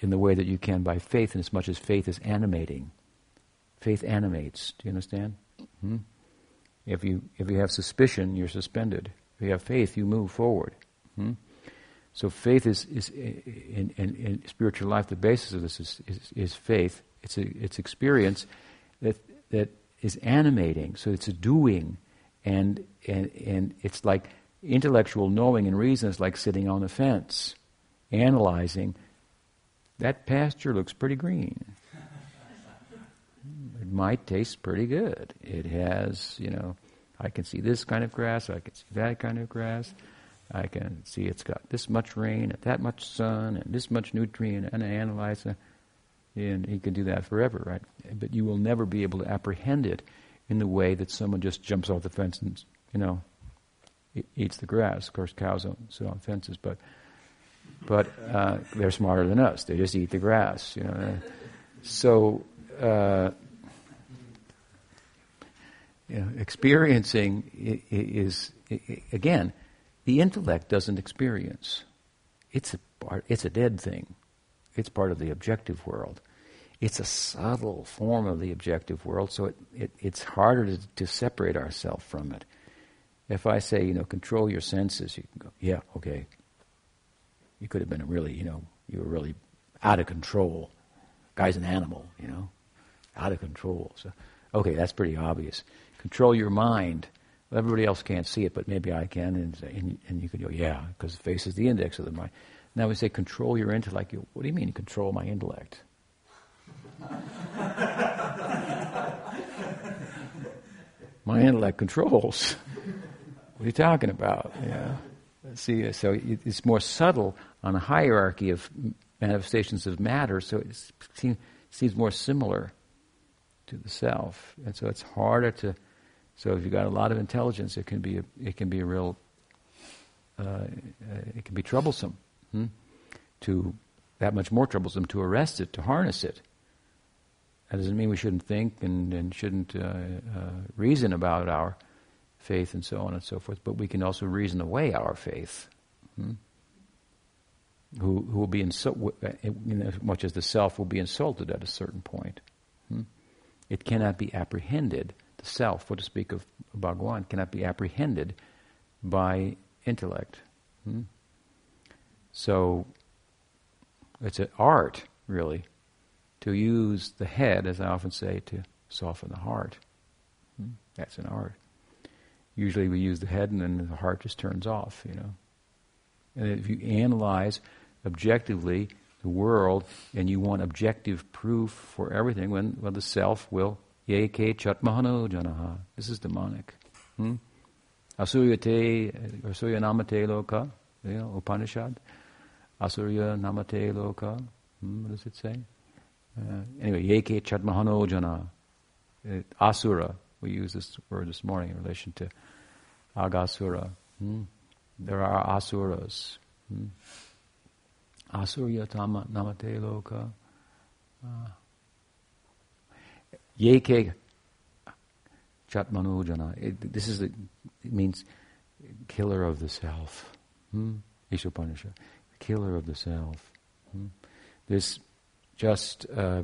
in the way that you can by faith, in as much as faith is animating. Faith animates. Do you understand? Hmm? If you if you have suspicion, you're suspended. If you have faith, you move forward. Hmm? So faith is is in, in, in, spiritual life. The basis of this is, is, is faith. It's a, it's experience that that is animating. So it's a doing and, and, and it's like intellectual knowing and reason is like sitting on the fence, analyzing. That pasture looks pretty green. It might taste pretty good. It has, you know, I can see this kind of grass, I can see that kind of grass. I can see it's got this much rain, and that much sun, and this much nutrient, and I analyze it. And he can do that forever, right? But you will never be able to apprehend it in the way that someone just jumps off the fence and, you know, eats the grass. Of course, cows don't sit on fences, but but uh, they're smarter than us. They just eat the grass, you know. So, uh, you know, experiencing is, again, the intellect doesn't experience. It's a part, it's a dead thing. It's part of the objective world. It's a subtle form of the objective world, so it, it it's harder to, to separate ourselves from it. If I say, you know, control your senses, you can go, yeah, okay. You could have been a really, you know, you were really out of control. Guy's an animal, you know, out of control. So, okay, that's pretty obvious. Control your mind. Well, everybody else can't see it, but maybe I can, and, and, and you can go, yeah, because the face is the index of the mind. Now we say control your intellect. You, what do you mean control my intellect? My intellect controls. What are you talking about? Yeah. See, so it's more subtle on a hierarchy of manifestations of matter, so it seems, more similar to the self, and so it's harder to. So if you've got a lot of intelligence, it can be a, it can be a real uh, it can be troublesome. Hmm? To that much more troublesome to arrest it, to harness it. That doesn't mean we shouldn't think and, and shouldn't uh, uh, reason about our faith and so on and so forth, but we can also reason away our faith. Hmm? Who, who will be insulted, as much as the self will be insulted at a certain point. Hmm? It cannot be apprehended. The self, for to speak of Bhagwan, cannot be apprehended by intellect. Hmm? So it's an art, really, to use the head, as I often say, to soften the heart. Hmm? That's an art usually we use the head and then the heart just turns off, you know. And if you analyze objectively the world and you want objective proof for everything, when well, the self will ye ke chatmahano janaha. This is demonic. Hmm? Asurya Asurya namate loka, Upanishad. Asurya namate loka. Hmm, what does it say? Uh, anyway, ye ke jana. asura. We use this word this morning in relation to Aghasura. Hmm? There are asuras. Hmm? Asurya tama namate loka. Uh, Yeke chatmanujana. It, this is the, it means killer of the self. Hmm? Ishopanishad. Killer of the self. Hmm? This just uh,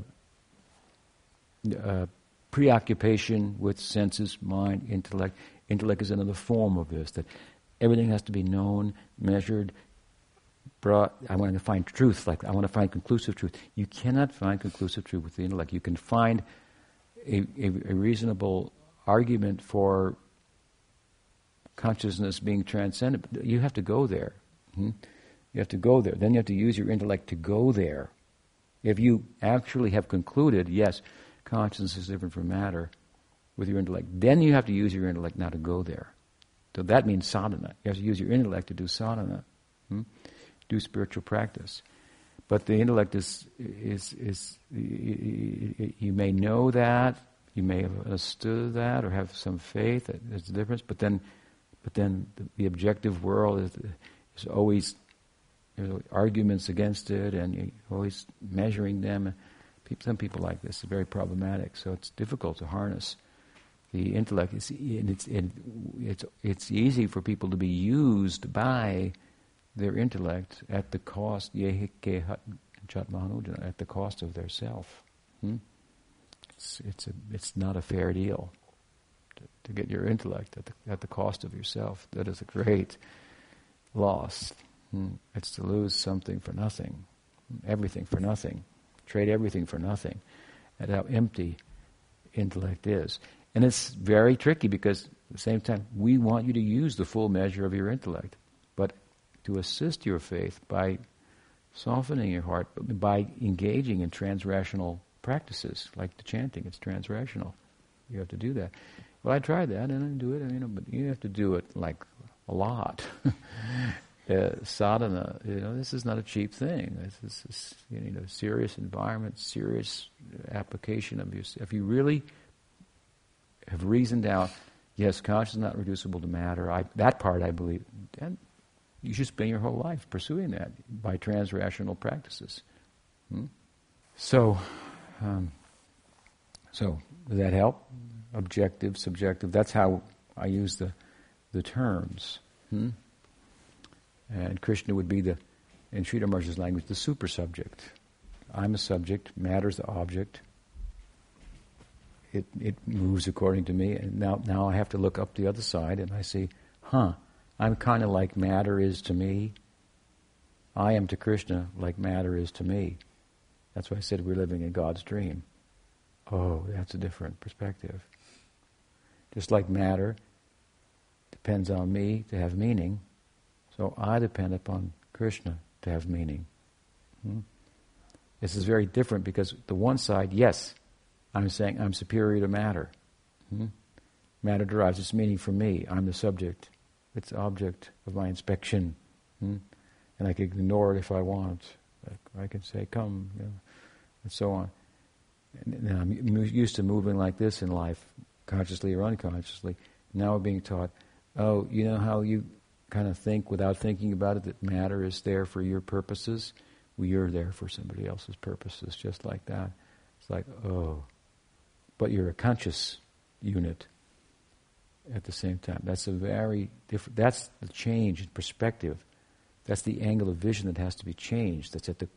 uh, preoccupation with senses, mind, intellect Intellect is another form of this, that everything has to be known, measured, brought. I want to find truth, like I want to find conclusive truth. You cannot find conclusive truth with the intellect. You can find a, a, a reasonable argument for consciousness being transcendent. You have to go there. Hmm? You have to go there. Then you have to use your intellect to go there. If you actually have concluded, yes, consciousness is different from matter, with your intellect. Then you have to use your intellect now to go there. So that means sadhana. You have to use your intellect to do sadhana, hmm? do spiritual practice. But the intellect is, is, is, you may know that, you may have understood that, or have some faith that there's a difference, but then, but then the, the objective world is, is always, there's arguments against it, and you're always measuring them. Some people like this. It's very problematic, so it's difficult to harness the intellect is and it's it, it's it's easy for people to be used by their intellect at the cost at the cost of their self. Hmm? It's it's a, it's not a fair deal to, to get your intellect at the, at the cost of yourself. That is a great loss. Hmm? It's to lose something for nothing, everything for nothing, trade everything for nothing. And how empty intellect is. And it's very tricky because at the same time, we want you to use the full measure of your intellect. But to assist your faith by softening your heart, by engaging in transrational practices, like the chanting. It's transrational. You have to do that. Well, I tried that and I do it, you know, but you have to do it like a lot. uh, sadhana, you know, this is not a cheap thing. This is you know serious environment, serious application of your. If you really have reasoned out, yes, consciousness is not reducible to matter. I, that part I believe, and you should spend your whole life pursuing that by transrational practices. Hmm? So, um, so does that help? Objective, subjective. That's how I use the the terms. Hmm? And Krishna would be the, in Sridhar Maharaj's language, the super subject. I'm a subject, matter's the object. It, it moves according to me, and now, now I have to look up the other side and I see, huh, I'm kind of like matter is to me. I am to Krishna like matter is to me. That's why I said we're living in God's dream. Oh, that's a different perspective. Just like matter depends on me to have meaning, so I depend upon Krishna to have meaning. Hmm? This is very different because the one side, yes, I'm saying I'm superior to matter. Hmm? Matter derives its meaning from me. I'm the subject. It's the object of my inspection. Hmm? And I can ignore it if I want. I can say, come, you know, and so on. And I'm used to moving like this in life, consciously or unconsciously. Now we're being taught, oh, you know how you kind of think without thinking about it that matter is there for your purposes. Well, you're there for somebody else's purposes, just like that. It's like, oh, but you're a conscious unit at the same time. That's a very different. That's the change in perspective. That's the angle of vision that has to be changed. That's at the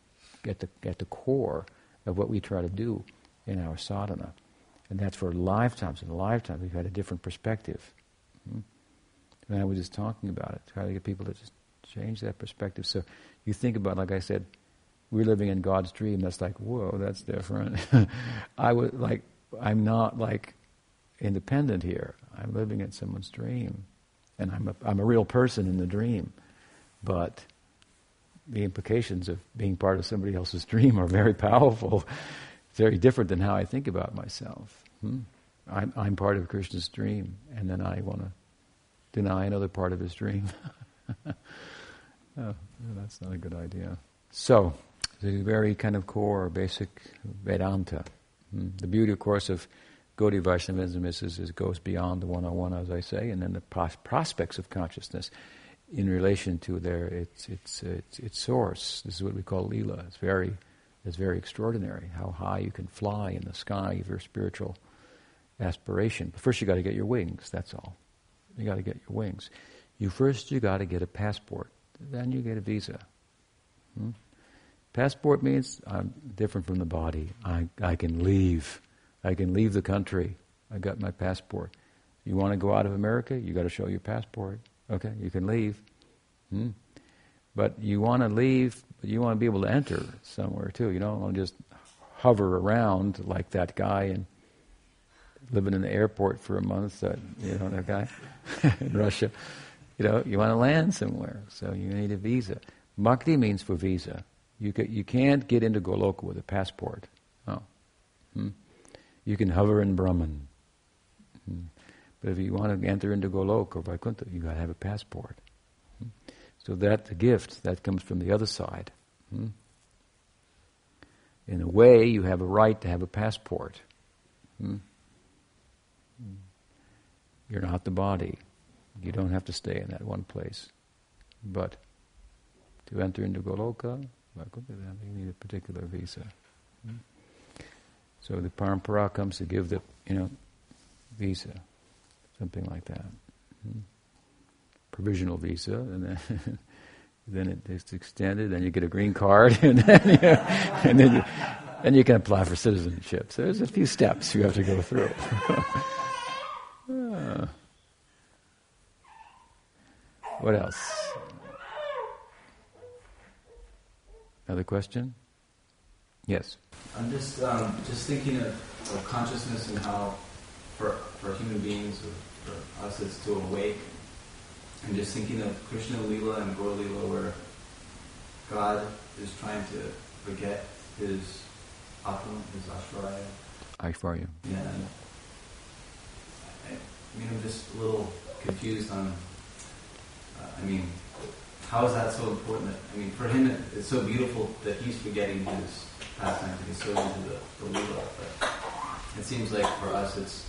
at the at the core of what we try to do in our sadhana, and that's for lifetimes and lifetimes. We've had a different perspective. Hmm? And I was just talking about it, trying to get people to just change that perspective. So you think about, like I said, we're living in God's dream. That's like, whoa, that's different. I was like, I'm not like independent here. I'm living in someone's dream, and I'm a, I'm a real person in the dream. But the implications of being part of somebody else's dream are very powerful. It's very different than how I think about myself. Hmm? I'm, I'm part of Krishna's dream, and then I want to deny another part of his dream. oh, that's not a good idea. So, the very kind of core, basic Vedanta. Hmm. The beauty, of course, of Gaudiya Vaishnavism is, is, is, it goes beyond the one-on-one, as I say, and then the pros- prospects of consciousness in relation to their its, its, its, its source. This is what we call lila. It's very, it's very extraordinary how high you can fly in the sky of your spiritual aspiration. But first, you got to get your wings. That's all. You got to get your wings. You first you got to get a passport. Then you get a visa. Hmm? Passport means I'm different from the body. I, I can leave. I can leave the country. I got my passport. You want to go out of America? You got to show your passport. Okay, you can leave. Hmm? But you want to leave, you want to be able to enter somewhere too. You don't want to just hover around like that guy and living in the airport for a month, you know, that guy in Russia. You know, you want to land somewhere, so you need a visa. Bhakti means for visa. You, can, you can't get into Goloka with a passport. Oh. Hmm. You can hover in Brahman. Hmm. But if you want to enter into Goloka or Vaikuntha, you've got to have a passport. Hmm. So that's a gift. That comes from the other side. Hmm. In a way, you have a right to have a passport. You're not the body. You don't have to stay in that one place. But to enter into Goloka, you need a particular visa. Hmm? So the parampara comes to give the, you know, visa, something like that. Hmm? Provisional visa, and then then it, it's extended, then you get a green card, and then you, and then you, then you can apply for citizenship. So there's a few steps you have to go through. What else? Another question? Yes. I'm just um, just thinking of, of, consciousness and how for for human beings or for us it's to awake. I'm just thinking of Krishna Lila and Gaur Lila where God is trying to forget his Atman is Ashwarya. Aishvarya. Yeah. I, mean, I'm just a little confused on. Uh, I mean, how is that so important? That, I mean, for him, it, it's so beautiful that he's forgetting his pastime. He's so into the, the Leela. But it seems like for us, it's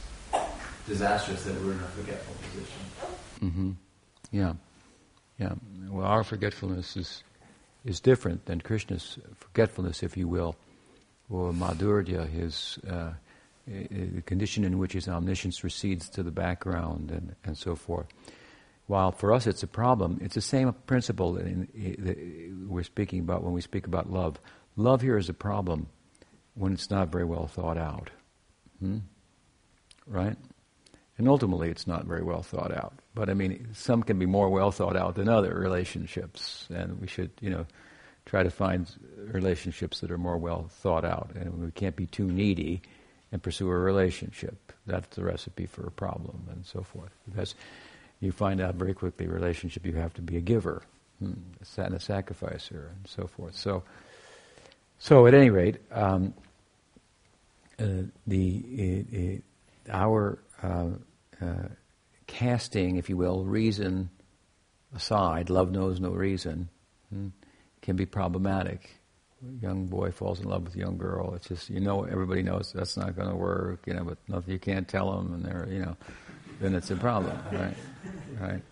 disastrous that we're in a forgetful position. Mm-hmm. Yeah, yeah. Well, our forgetfulness is is different than Krishna's forgetfulness, if you will, or Madhurya, his uh, the condition in which his omniscience recedes to the background and, and so forth. While for us it's a problem, it's the same principle that, in, that we're speaking about when we speak about love. Love here is a problem when it's not very well thought out. Hmm? Right? And ultimately, it's not very well thought out. But I mean, some can be more well thought out than other relationships, and we should, you know, try to find relationships that are more well thought out. And we can't be too needy and pursue a relationship. That's the recipe for a problem, and so forth. Because you find out very quickly, relationship, you have to be a giver, hmm, and a sacrificer, and so forth. So, so at any rate, um, uh, the it, it, our uh, uh, casting, if you will, reason aside, love knows no reason, hmm, can be problematic. Young boy falls in love with a young girl. It's just you know everybody knows that's not going to work, you know, but nothing you can't tell them, and they're you know, then it's a problem, right? Right.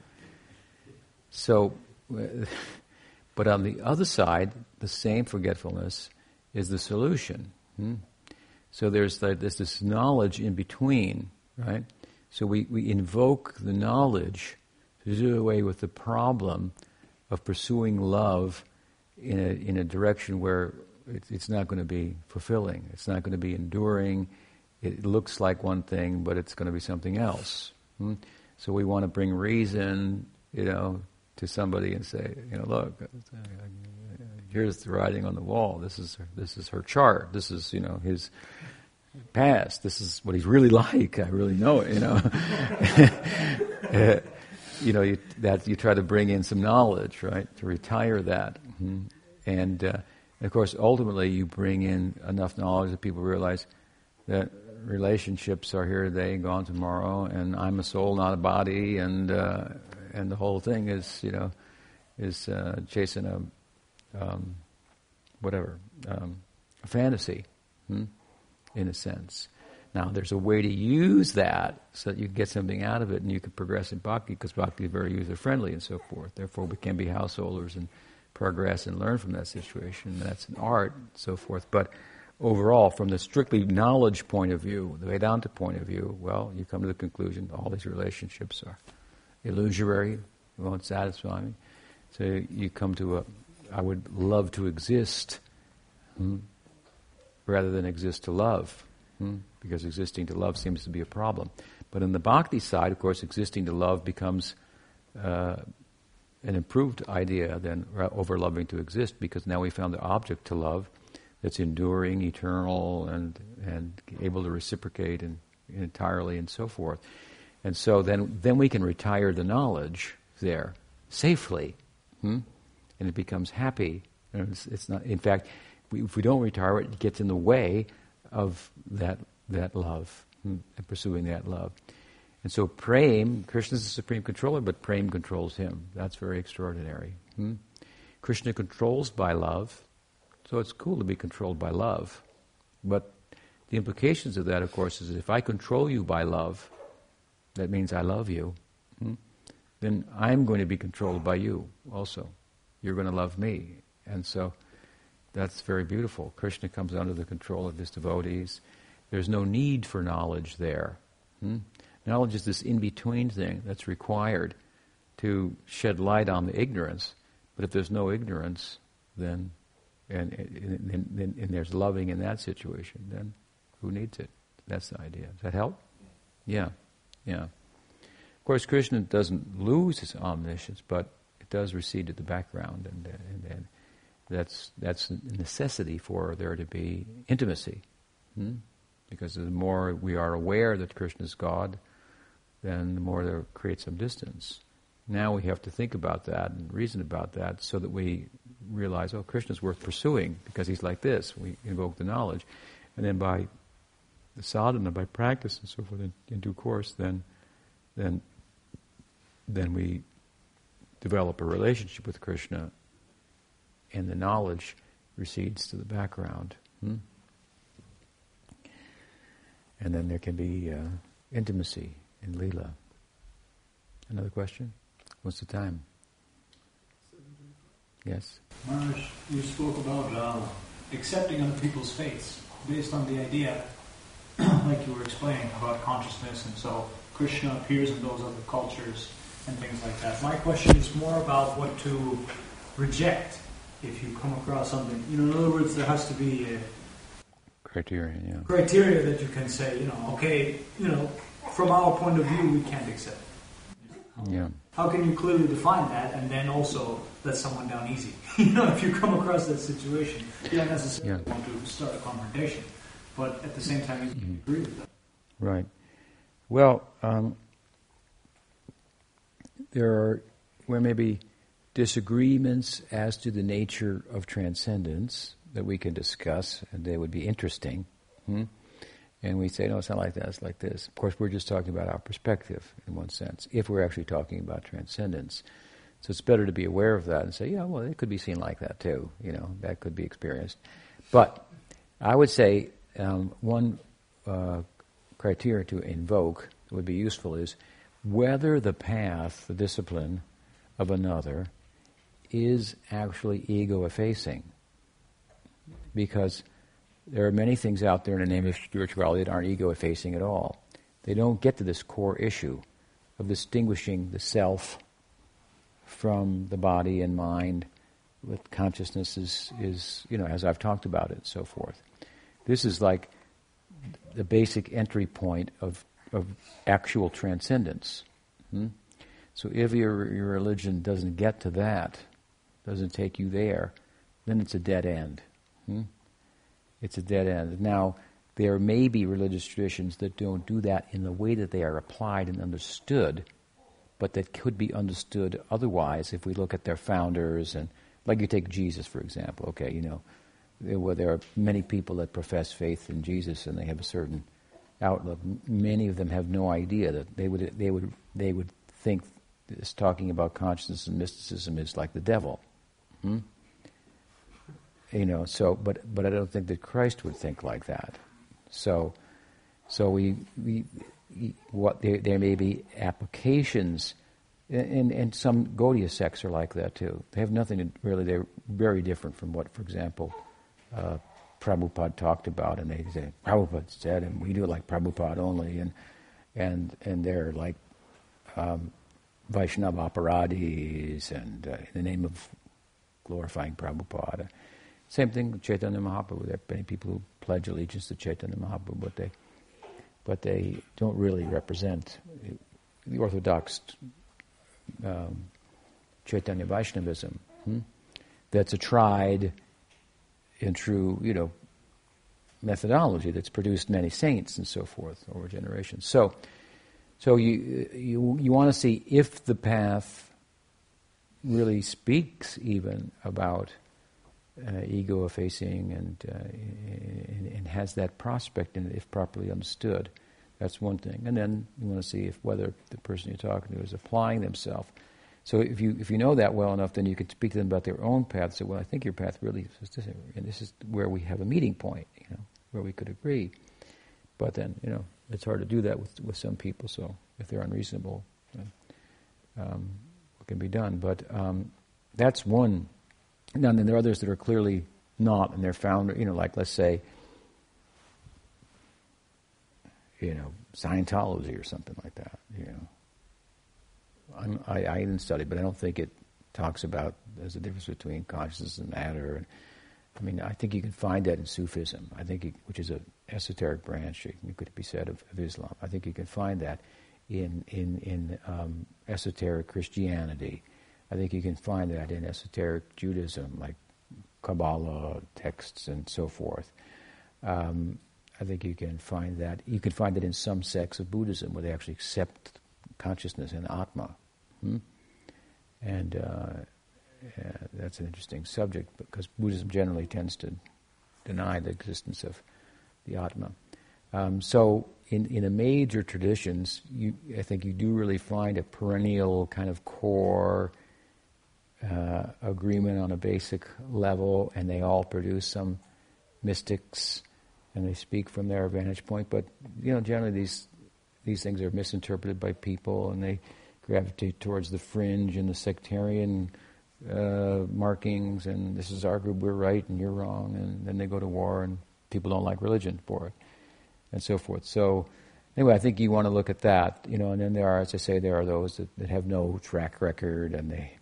So, but on the other side, the same forgetfulness is the solution. Hmm? So there's, the, there's this knowledge in between, right? So we, we invoke the knowledge to do away with the problem of pursuing love in a, in a direction where it, it's not going to be fulfilling. It's not going to be enduring. It looks like one thing, but it's going to be something else. Hmm? So we want to bring reason, you know, to somebody and say, you know, look, here's the writing on the wall. This is this is her chart. This is you know his past. This is what he's really like. I really know it. You know, uh, you know you, that you try to bring in some knowledge, right, to retire that, mm-hmm. and uh, of course, ultimately, you bring in enough knowledge that people realize that relationships are here today, and gone tomorrow, and I'm a soul, not a body, and uh, and the whole thing is, you know, is uh, chasing a um, whatever um, a fantasy. Hmm? in a sense. Now, there's a way to use that so that you can get something out of it and you can progress in bhakti because bhakti is very user friendly and so forth. Therefore, we can be householders and progress and learn from that situation. That's an art, and so forth. But overall, from the strictly knowledge point of view, the Vedanta point of view, well, you come to the conclusion all these relationships are illusory, won't satisfy me. So you come to a, I would love to exist. Hmm? rather than exist to love, hmm? because existing to love seems to be a problem. But in the bhakti side, of course, existing to love becomes uh, an improved idea than over loving to exist, because now we found the object to love that's enduring, eternal, and and able to reciprocate and, entirely, and so forth. And so then then we can retire the knowledge there safely, hmm? and it becomes happy. And it's, it's not. In fact, we, if we don't retire it, it gets in the way of that, that love hmm, and pursuing that love. And so Prem, Krishna is the supreme controller, but Prem controls him. That's very extraordinary. Hmm? Krishna controls by love, so it's cool to be controlled by love. But the implications of that, of course, is if I control you by love, that means I love you. Hmm? Then I'm going to be controlled by you also. You're going to love me. And so that's very beautiful. Krishna comes under the control of his devotees. There's no need for knowledge there. Hmm? Knowledge is this in between thing that's required to shed light on the ignorance. But if there's no ignorance, then and, and, and, and, there's loving in that situation, then who needs it? That's the idea. Does that help? Yeah, yeah. Of course, Krishna doesn't lose his omniscience, but it does recede to the background, and, and, and that's that's a necessity for there to be intimacy. Hmm? Because the more we are aware that Krishna is God, then the more there creates some distance. Now we have to think about that and reason about that so that we realize, oh, Krishna's worth pursuing because he's like this. We invoke the knowledge. And then by the sadhana, by practice and so forth in, in due course, then, then, then we develop a relationship with Krishna and the knowledge recedes to the background. Hmm? And then there can be uh, intimacy in Leela. Another question? What's the time? Yes? Maharaj, you spoke about uh, accepting other people's faiths based on the idea, like you were explaining, about consciousness, and so Krishna appears in those other cultures and things like that. My question is more about what to reject if you come across something. You know, in other words, there has to be a criterion, yeah. Criteria that you can say, you know, okay, you know, from our point of view, we can't accept. Yeah. How can you clearly define that and then also let someone down easy? you know, if you come across that situation, you don't necessarily yeah. want to start a confrontation, but at the same time, you mm-hmm. agree with that. Right. Well, um, there are where maybe disagreements as to the nature of transcendence that we can discuss, and they would be interesting. Hmm? And we say, no, it's not like that, it's like this. Of course, we're just talking about our perspective in one sense, if we're actually talking about transcendence. So it's better to be aware of that and say, yeah, well, it could be seen like that too. You know, that could be experienced. But I would say um, one uh, criteria to invoke that would be useful is whether the path, the discipline of another is actually ego effacing. Because there are many things out there in the name of spirituality that aren't ego effacing at all. They don't get to this core issue of distinguishing the self from the body and mind with consciousness is, is you know, as I've talked about it and so forth. This is like the basic entry point of, of actual transcendence. Hmm? So if your, your religion doesn't get to that, doesn't take you there, then it's a dead end. Hmm? It's a dead end. Now, there may be religious traditions that don't do that in the way that they are applied and understood, but that could be understood otherwise if we look at their founders and, like you take Jesus for example. Okay, you know, there, well, there are many people that profess faith in Jesus and they have a certain outlook. Many of them have no idea that they would they would they would think this talking about consciousness and mysticism is like the devil. Hmm? You know, so but but I don't think that Christ would think like that. So so we we what there, there may be applications and, and some Gaudiya sects are like that too. They have nothing to really, they're very different from what, for example, uh, Prabhupada talked about. And they say, Prabhupada said, and we do it like Prabhupada only. And, and, and they're like um, Vaishnava aparadis and uh, in the name of glorifying Prabhupada. Same thing with Chaitanya Mahaprabhu. There are many people who pledge allegiance to Chaitanya Mahaprabhu, but they, but they don't really represent the orthodox um, Chaitanya Vaishnavism. Hmm? That's a tried and true, you know, methodology that's produced many saints and so forth over generations. So, so you you you want to see if the path really speaks even about uh, ego effacing and, uh, and, and has that prospect in it if properly understood. That's one thing. And then you want to see if whether the person you're talking to is applying themselves. So if you if you know that well enough, then you can speak to them about their own path. Say, well, I think your path really is this, and this is where we have a meeting point, you know, where we could agree. But then, you know, it's hard to do that with with some people. So if they're unreasonable, then, um, what can be done? But um, that's one. Now, then there are others that are clearly not, and they're found. You know, like let's say you know, Scientology or something like that. You know, i I, didn't study, but I don't think it talks about there's a difference between consciousness and matter. And I mean, I think you can find that in Sufism. I think, which is an esoteric branch, it could be said of, of, Islam. I think you can find that in in in um, esoteric Christianity. I think you can find that in esoteric Judaism, like Kabbalah texts and so forth. Um, I think you can find that. You can find it in some sects of Buddhism where they actually accept consciousness and Atma. Hmm? And, uh, uh, that's an interesting subject because Buddhism generally tends to deny the existence of the Atma. Um, so, in, in the major traditions, you, I think you do really find a perennial kind of core uh, agreement on a basic level, and they all produce some mystics, and they speak from their vantage point. But you know, generally these these things are misinterpreted by people, and they gravitate towards the fringe and the sectarian uh, markings, and this is our group, we're right, and you're wrong, and then they go to war, and people don't like religion for it, and so forth. So, anyway, I think you want to look at that, you know, and then there are, as I say, there are those that, that have no track record, and they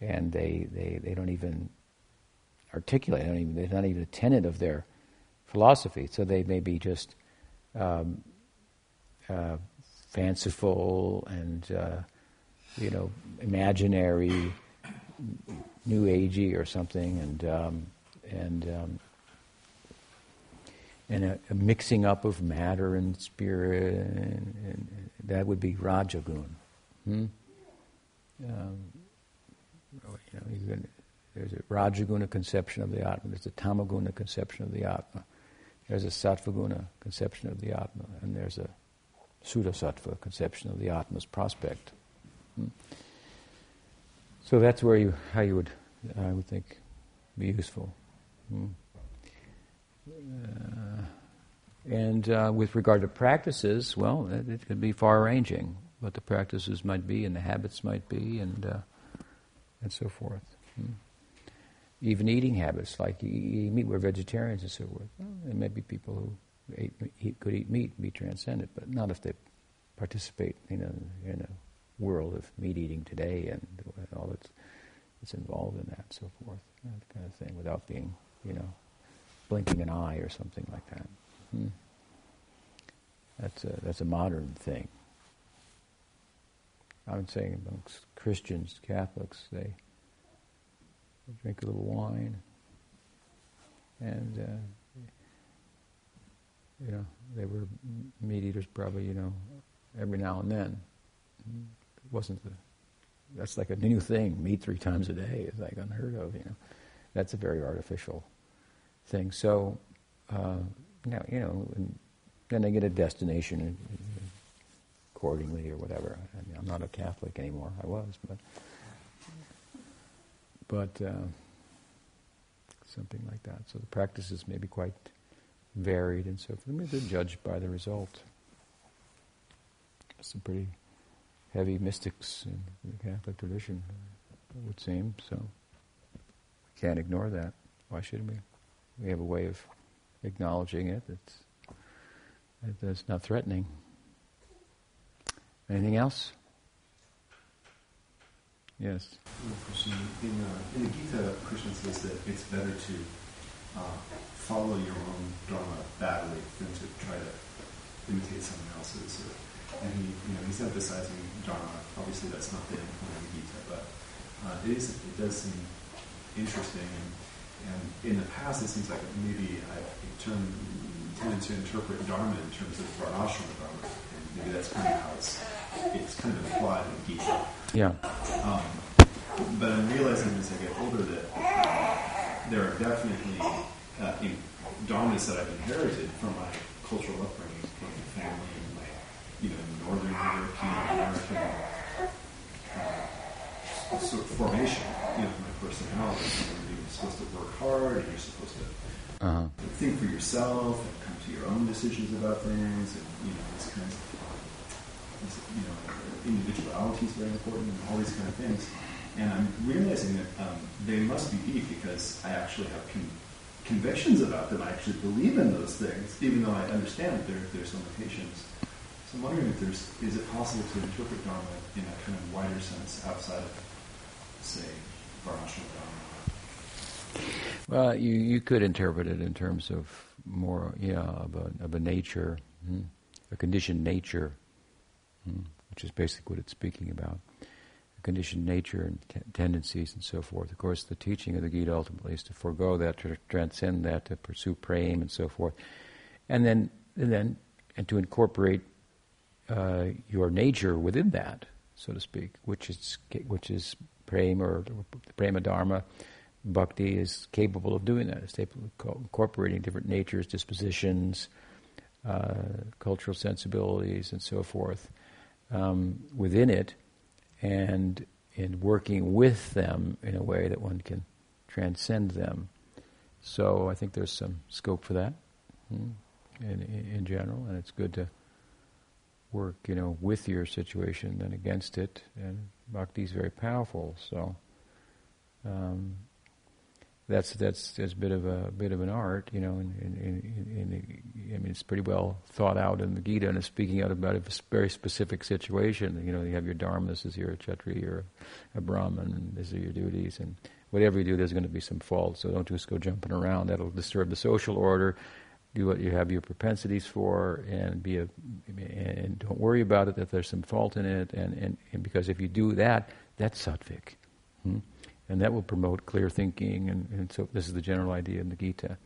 and they, they, they don't even articulate, they don't even, they're not even a tenet of their philosophy, so they may be just um, uh, fanciful and uh, you know imaginary, new agey or something, and um, and um, and a, a, mixing up of matter and spirit, and, and that would be rajagun. Hmm? Um, you know, there's a rajaguna conception of the Atma, there's a tamaguna conception of the Atma, there's a sattvaguna conception of the Atma, and there's a Suddhasattva conception of the Atma's prospect. Hmm? So that's where you, how you would, I would think, be useful. Hmm? Uh, and uh, with regard to practices, well, it, it could be far-ranging. What the practices might be, and the habits might be, and uh, and so forth. Hmm? Even eating habits, like you eat meat, we're vegetarians and so forth. Well, there may be people who ate, eat, could eat meat and be transcendent, but not if they participate in a, in a world of meat eating today and all that's, that's involved in that and so forth. That kind of thing, without being, you know, blinking an eye or something like that. Hmm. That's, a, that's a modern thing. I would say amongst Christians, Catholics, they drink a little wine, and uh, you know they were meat eaters probably you know every now and then. It wasn't the that's like a new thing. Meat three times a day is like unheard of. You know, that's a very artificial thing. So, uh, now you know, then they get a destination accordingly or whatever. I mean, I'm not a Catholic anymore. I was, but but uh, something like that. So the practices may be quite varied and so forth. They're judged by the result. Some pretty heavy mystics in the Catholic tradition, it would seem. So we can't ignore that. Why shouldn't we? We have a way of acknowledging it. It's, it's not threatening. Anything else? Yes. In, uh, in the Gita, Krishna says that it's better to uh, follow your own dharma badly than to try to imitate someone else's. Or, and he, you know, he's emphasizing dharma. Obviously, that's not the end point of the Gita, but uh, it is. It does seem interesting. And, and in the past, it seems like maybe I turned, tended to interpret dharma in terms of varnashrama dharma, maybe that's kind of how it's it's kind of implied in Gita. Yeah. Um, but I'm realizing as I get older that uh, there are definitely uh, in dharmas that I've inherited from my cultural upbringing, from my family and my, you know, Northern European American uh, sort of formation, you know, my personality. You're supposed to work hard, and you're supposed to uh-huh. think for yourself and come to your own decisions about things, and you know, these kinds of you know, individuality is very important and all these kind of things. And I'm realizing that um, they must be deep because I actually have con- convictions about them. I actually believe in those things, even though I understand that there, there's limitations. So I'm wondering if there's, is it possible to interpret Dharma in a kind of wider sense outside of, say, Varnashram Dharma? Well, you, you could interpret it in terms of more, yeah, of a, of a nature, hmm, a conditioned nature. Which is basically what it's speaking about. Conditioned nature and t- tendencies and so forth. Of course, the teaching of the Gita ultimately is to forego that, to transcend that, to pursue prema and so forth, and then and then and to incorporate uh, your nature within that, so to speak, which is which is prema or prema dharma, bhakti is capable of doing that. It's capable of incorporating different natures, dispositions, uh, cultural sensibilities, and so forth um, within it, and in working with them in a way that one can transcend them. So I think there's some scope for that hmm, in, in general, and it's good to work, you know, with your situation than against it. And bhakti is very powerful, so um, that's that's that's a bit of a bit of an art, you know. In, in, in, in, I mean, it's pretty well thought out in the Gita, and it's speaking out about a very specific situation. You know, you have your dharma. This is your kshatriya, you're a brahmin, and these are your duties, and whatever you do, there's going to be some fault. So don't just go jumping around. That'll disturb the social order do what you have your propensities for and be a and don't worry about it that there's some fault in it and, and, and because if you do that that's sattvic hmm? And that will promote clear thinking and, and so this is the general idea in the Gita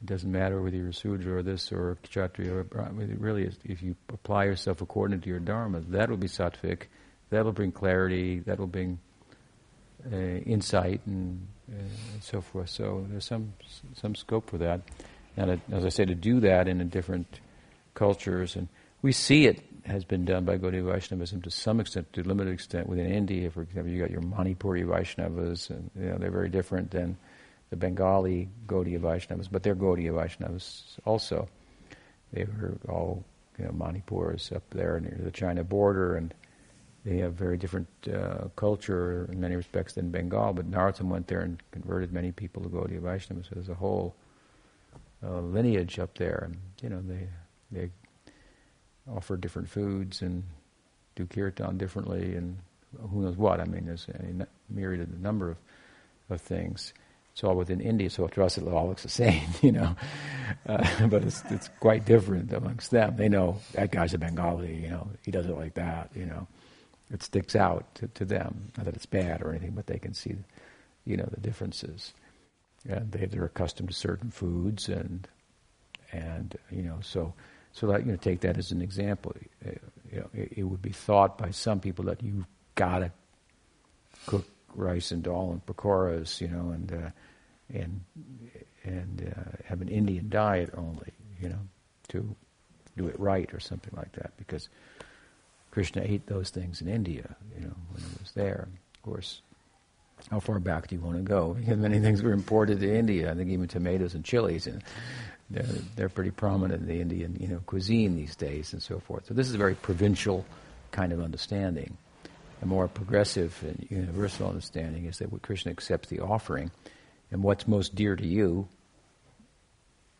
it doesn't matter whether you're a Sudra or this or Kshatriya or. It really is, if you apply yourself according to your Dharma, that will be sattvic, that will bring clarity, that will bring uh, insight and, uh, and so forth. So there's some some scope for that. And as I say, to do that in different cultures, and we see it has been done by Gaudiya Vaishnavism to some extent, to a limited extent within India. For example, you got your Manipuri Vaishnavas, and you know, they're very different than the Bengali Gaudiya Vaishnavas, but they're Gaudiya Vaishnavas also. They were all you know, up there near the China border, and they have very different uh, culture in many respects than Bengal. But Narottam went there and converted many people to Gaudiya Vaishnavas as a whole uh, lineage up there, and you know they they offer different foods and do kirtan differently, and who knows what. I mean, there's a myriad number of of things. It's all within India, so to us it all looks the same, you know. Uh, but it's it's quite different amongst them. They know that guy's a Bengali, you know. He does it like that, you know. It sticks out to, to them. Not that it's bad or anything, but they can see, you know, the differences and they, they're accustomed to certain foods, and and you know, so so that you know, take that as an example. Uh, you know, it, it, would be thought by some people that you've got to cook rice and dal and pakoras, you know, and uh, and and uh, have an Indian diet only, you know, to do it right or something like that, because Krishna ate those things in India, you know, when he was there. Of course, how far back do you want to go? Because many things were imported to India. I think even tomatoes and chilies, and they're, they're pretty prominent in the Indian, you know, cuisine these days, and so forth. So this is a very provincial kind of understanding. A more progressive and universal understanding is that Krishna accepts the offering, and what's most dear to you,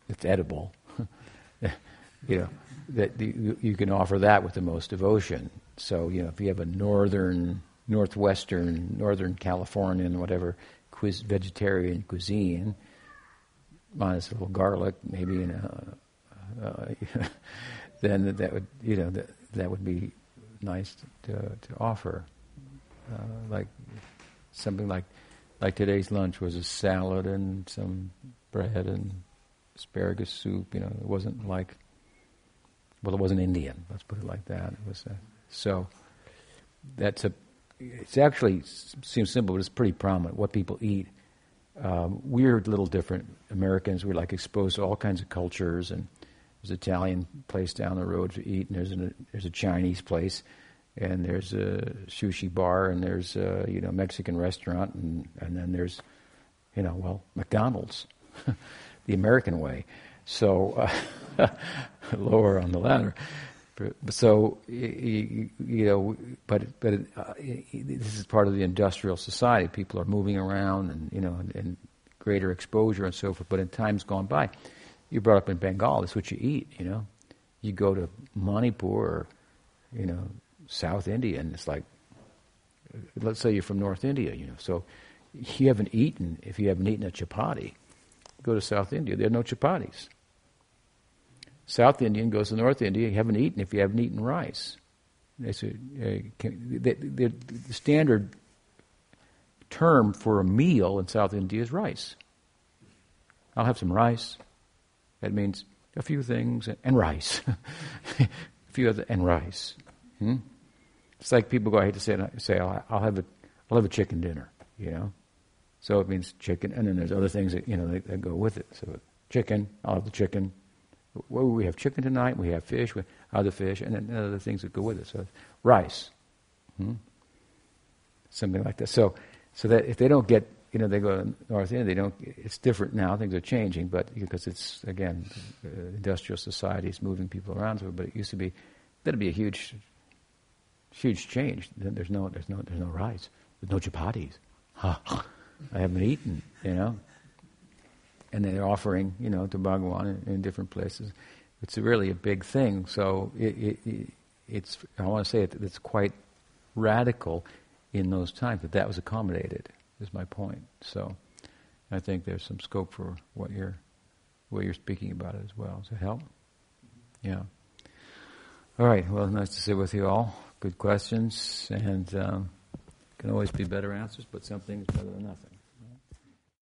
it's edible. you know that you, you can offer that with the most devotion. So you know if you have a northern northwestern, northern Californian, whatever, quiz, vegetarian cuisine, minus a little garlic, maybe, in a, uh, then that would, you know, that, that would be nice to, to offer. Uh, like something like, like today's lunch was a salad and some bread and asparagus soup. You know, it wasn't like, well, it wasn't Indian. Let's put it like that. It was a, so. That's a it's actually seems simple, but it's pretty prominent. What people eat. Um, a little different. Americans, we're like exposed to all kinds of cultures, and there's an Italian place down the road to eat, and there's a there's a Chinese place, and there's a sushi bar, and there's a you know Mexican restaurant, and and then there's you know well McDonald's, the American way. So uh, lower on the ladder. So you, know, but but uh, this is part of the industrial society. People are moving around, and you know, and, and, greater exposure and so forth. But in times gone by, you're brought up in Bengal. That's what you eat. You know, you go to Manipur or you know South India, and it's like, let's say you're from North India. You know, so you haven't eaten if you haven't eaten a chapati. Go to South India. There are no chapatis. South Indian goes to North India, you haven't eaten if you haven't eaten rice. It's a, a, the, the, the standard term for a meal in South India is rice. I'll have some rice. That means a few things and rice. a few other and rice. Hmm? It's like people go. I hate to say it. Say I'll, I'll have a, I'll have a chicken dinner, you know. So it means chicken, and then there's other things that you know that, that go with it. So chicken, I'll have the chicken. Well, we have chicken tonight. We have fish. We other fish, and then other things that go with it. So rice, hmm? something like that. So, so that if they don't get, you know, they go to North India, they don't. It's different now. Things are changing, but because it's again, uh, industrial society is moving people around. But it used to be that'd be a huge, huge change. Then there's no, there's no, there's no rice. There's no chapatis. Huh. I haven't eaten, you know. And they're offering, you know, to Bhagwan in, in different places. It's really a big thing. So it, it, it's, I want to say it, it's quite radical in those times, but that was accommodated, is my point. So I think there's some scope for what you're, what you're speaking about as well. Does it help? Yeah. All right. Well, nice to sit with you all. Good questions. And um, can always be better answers, but something's better than nothing.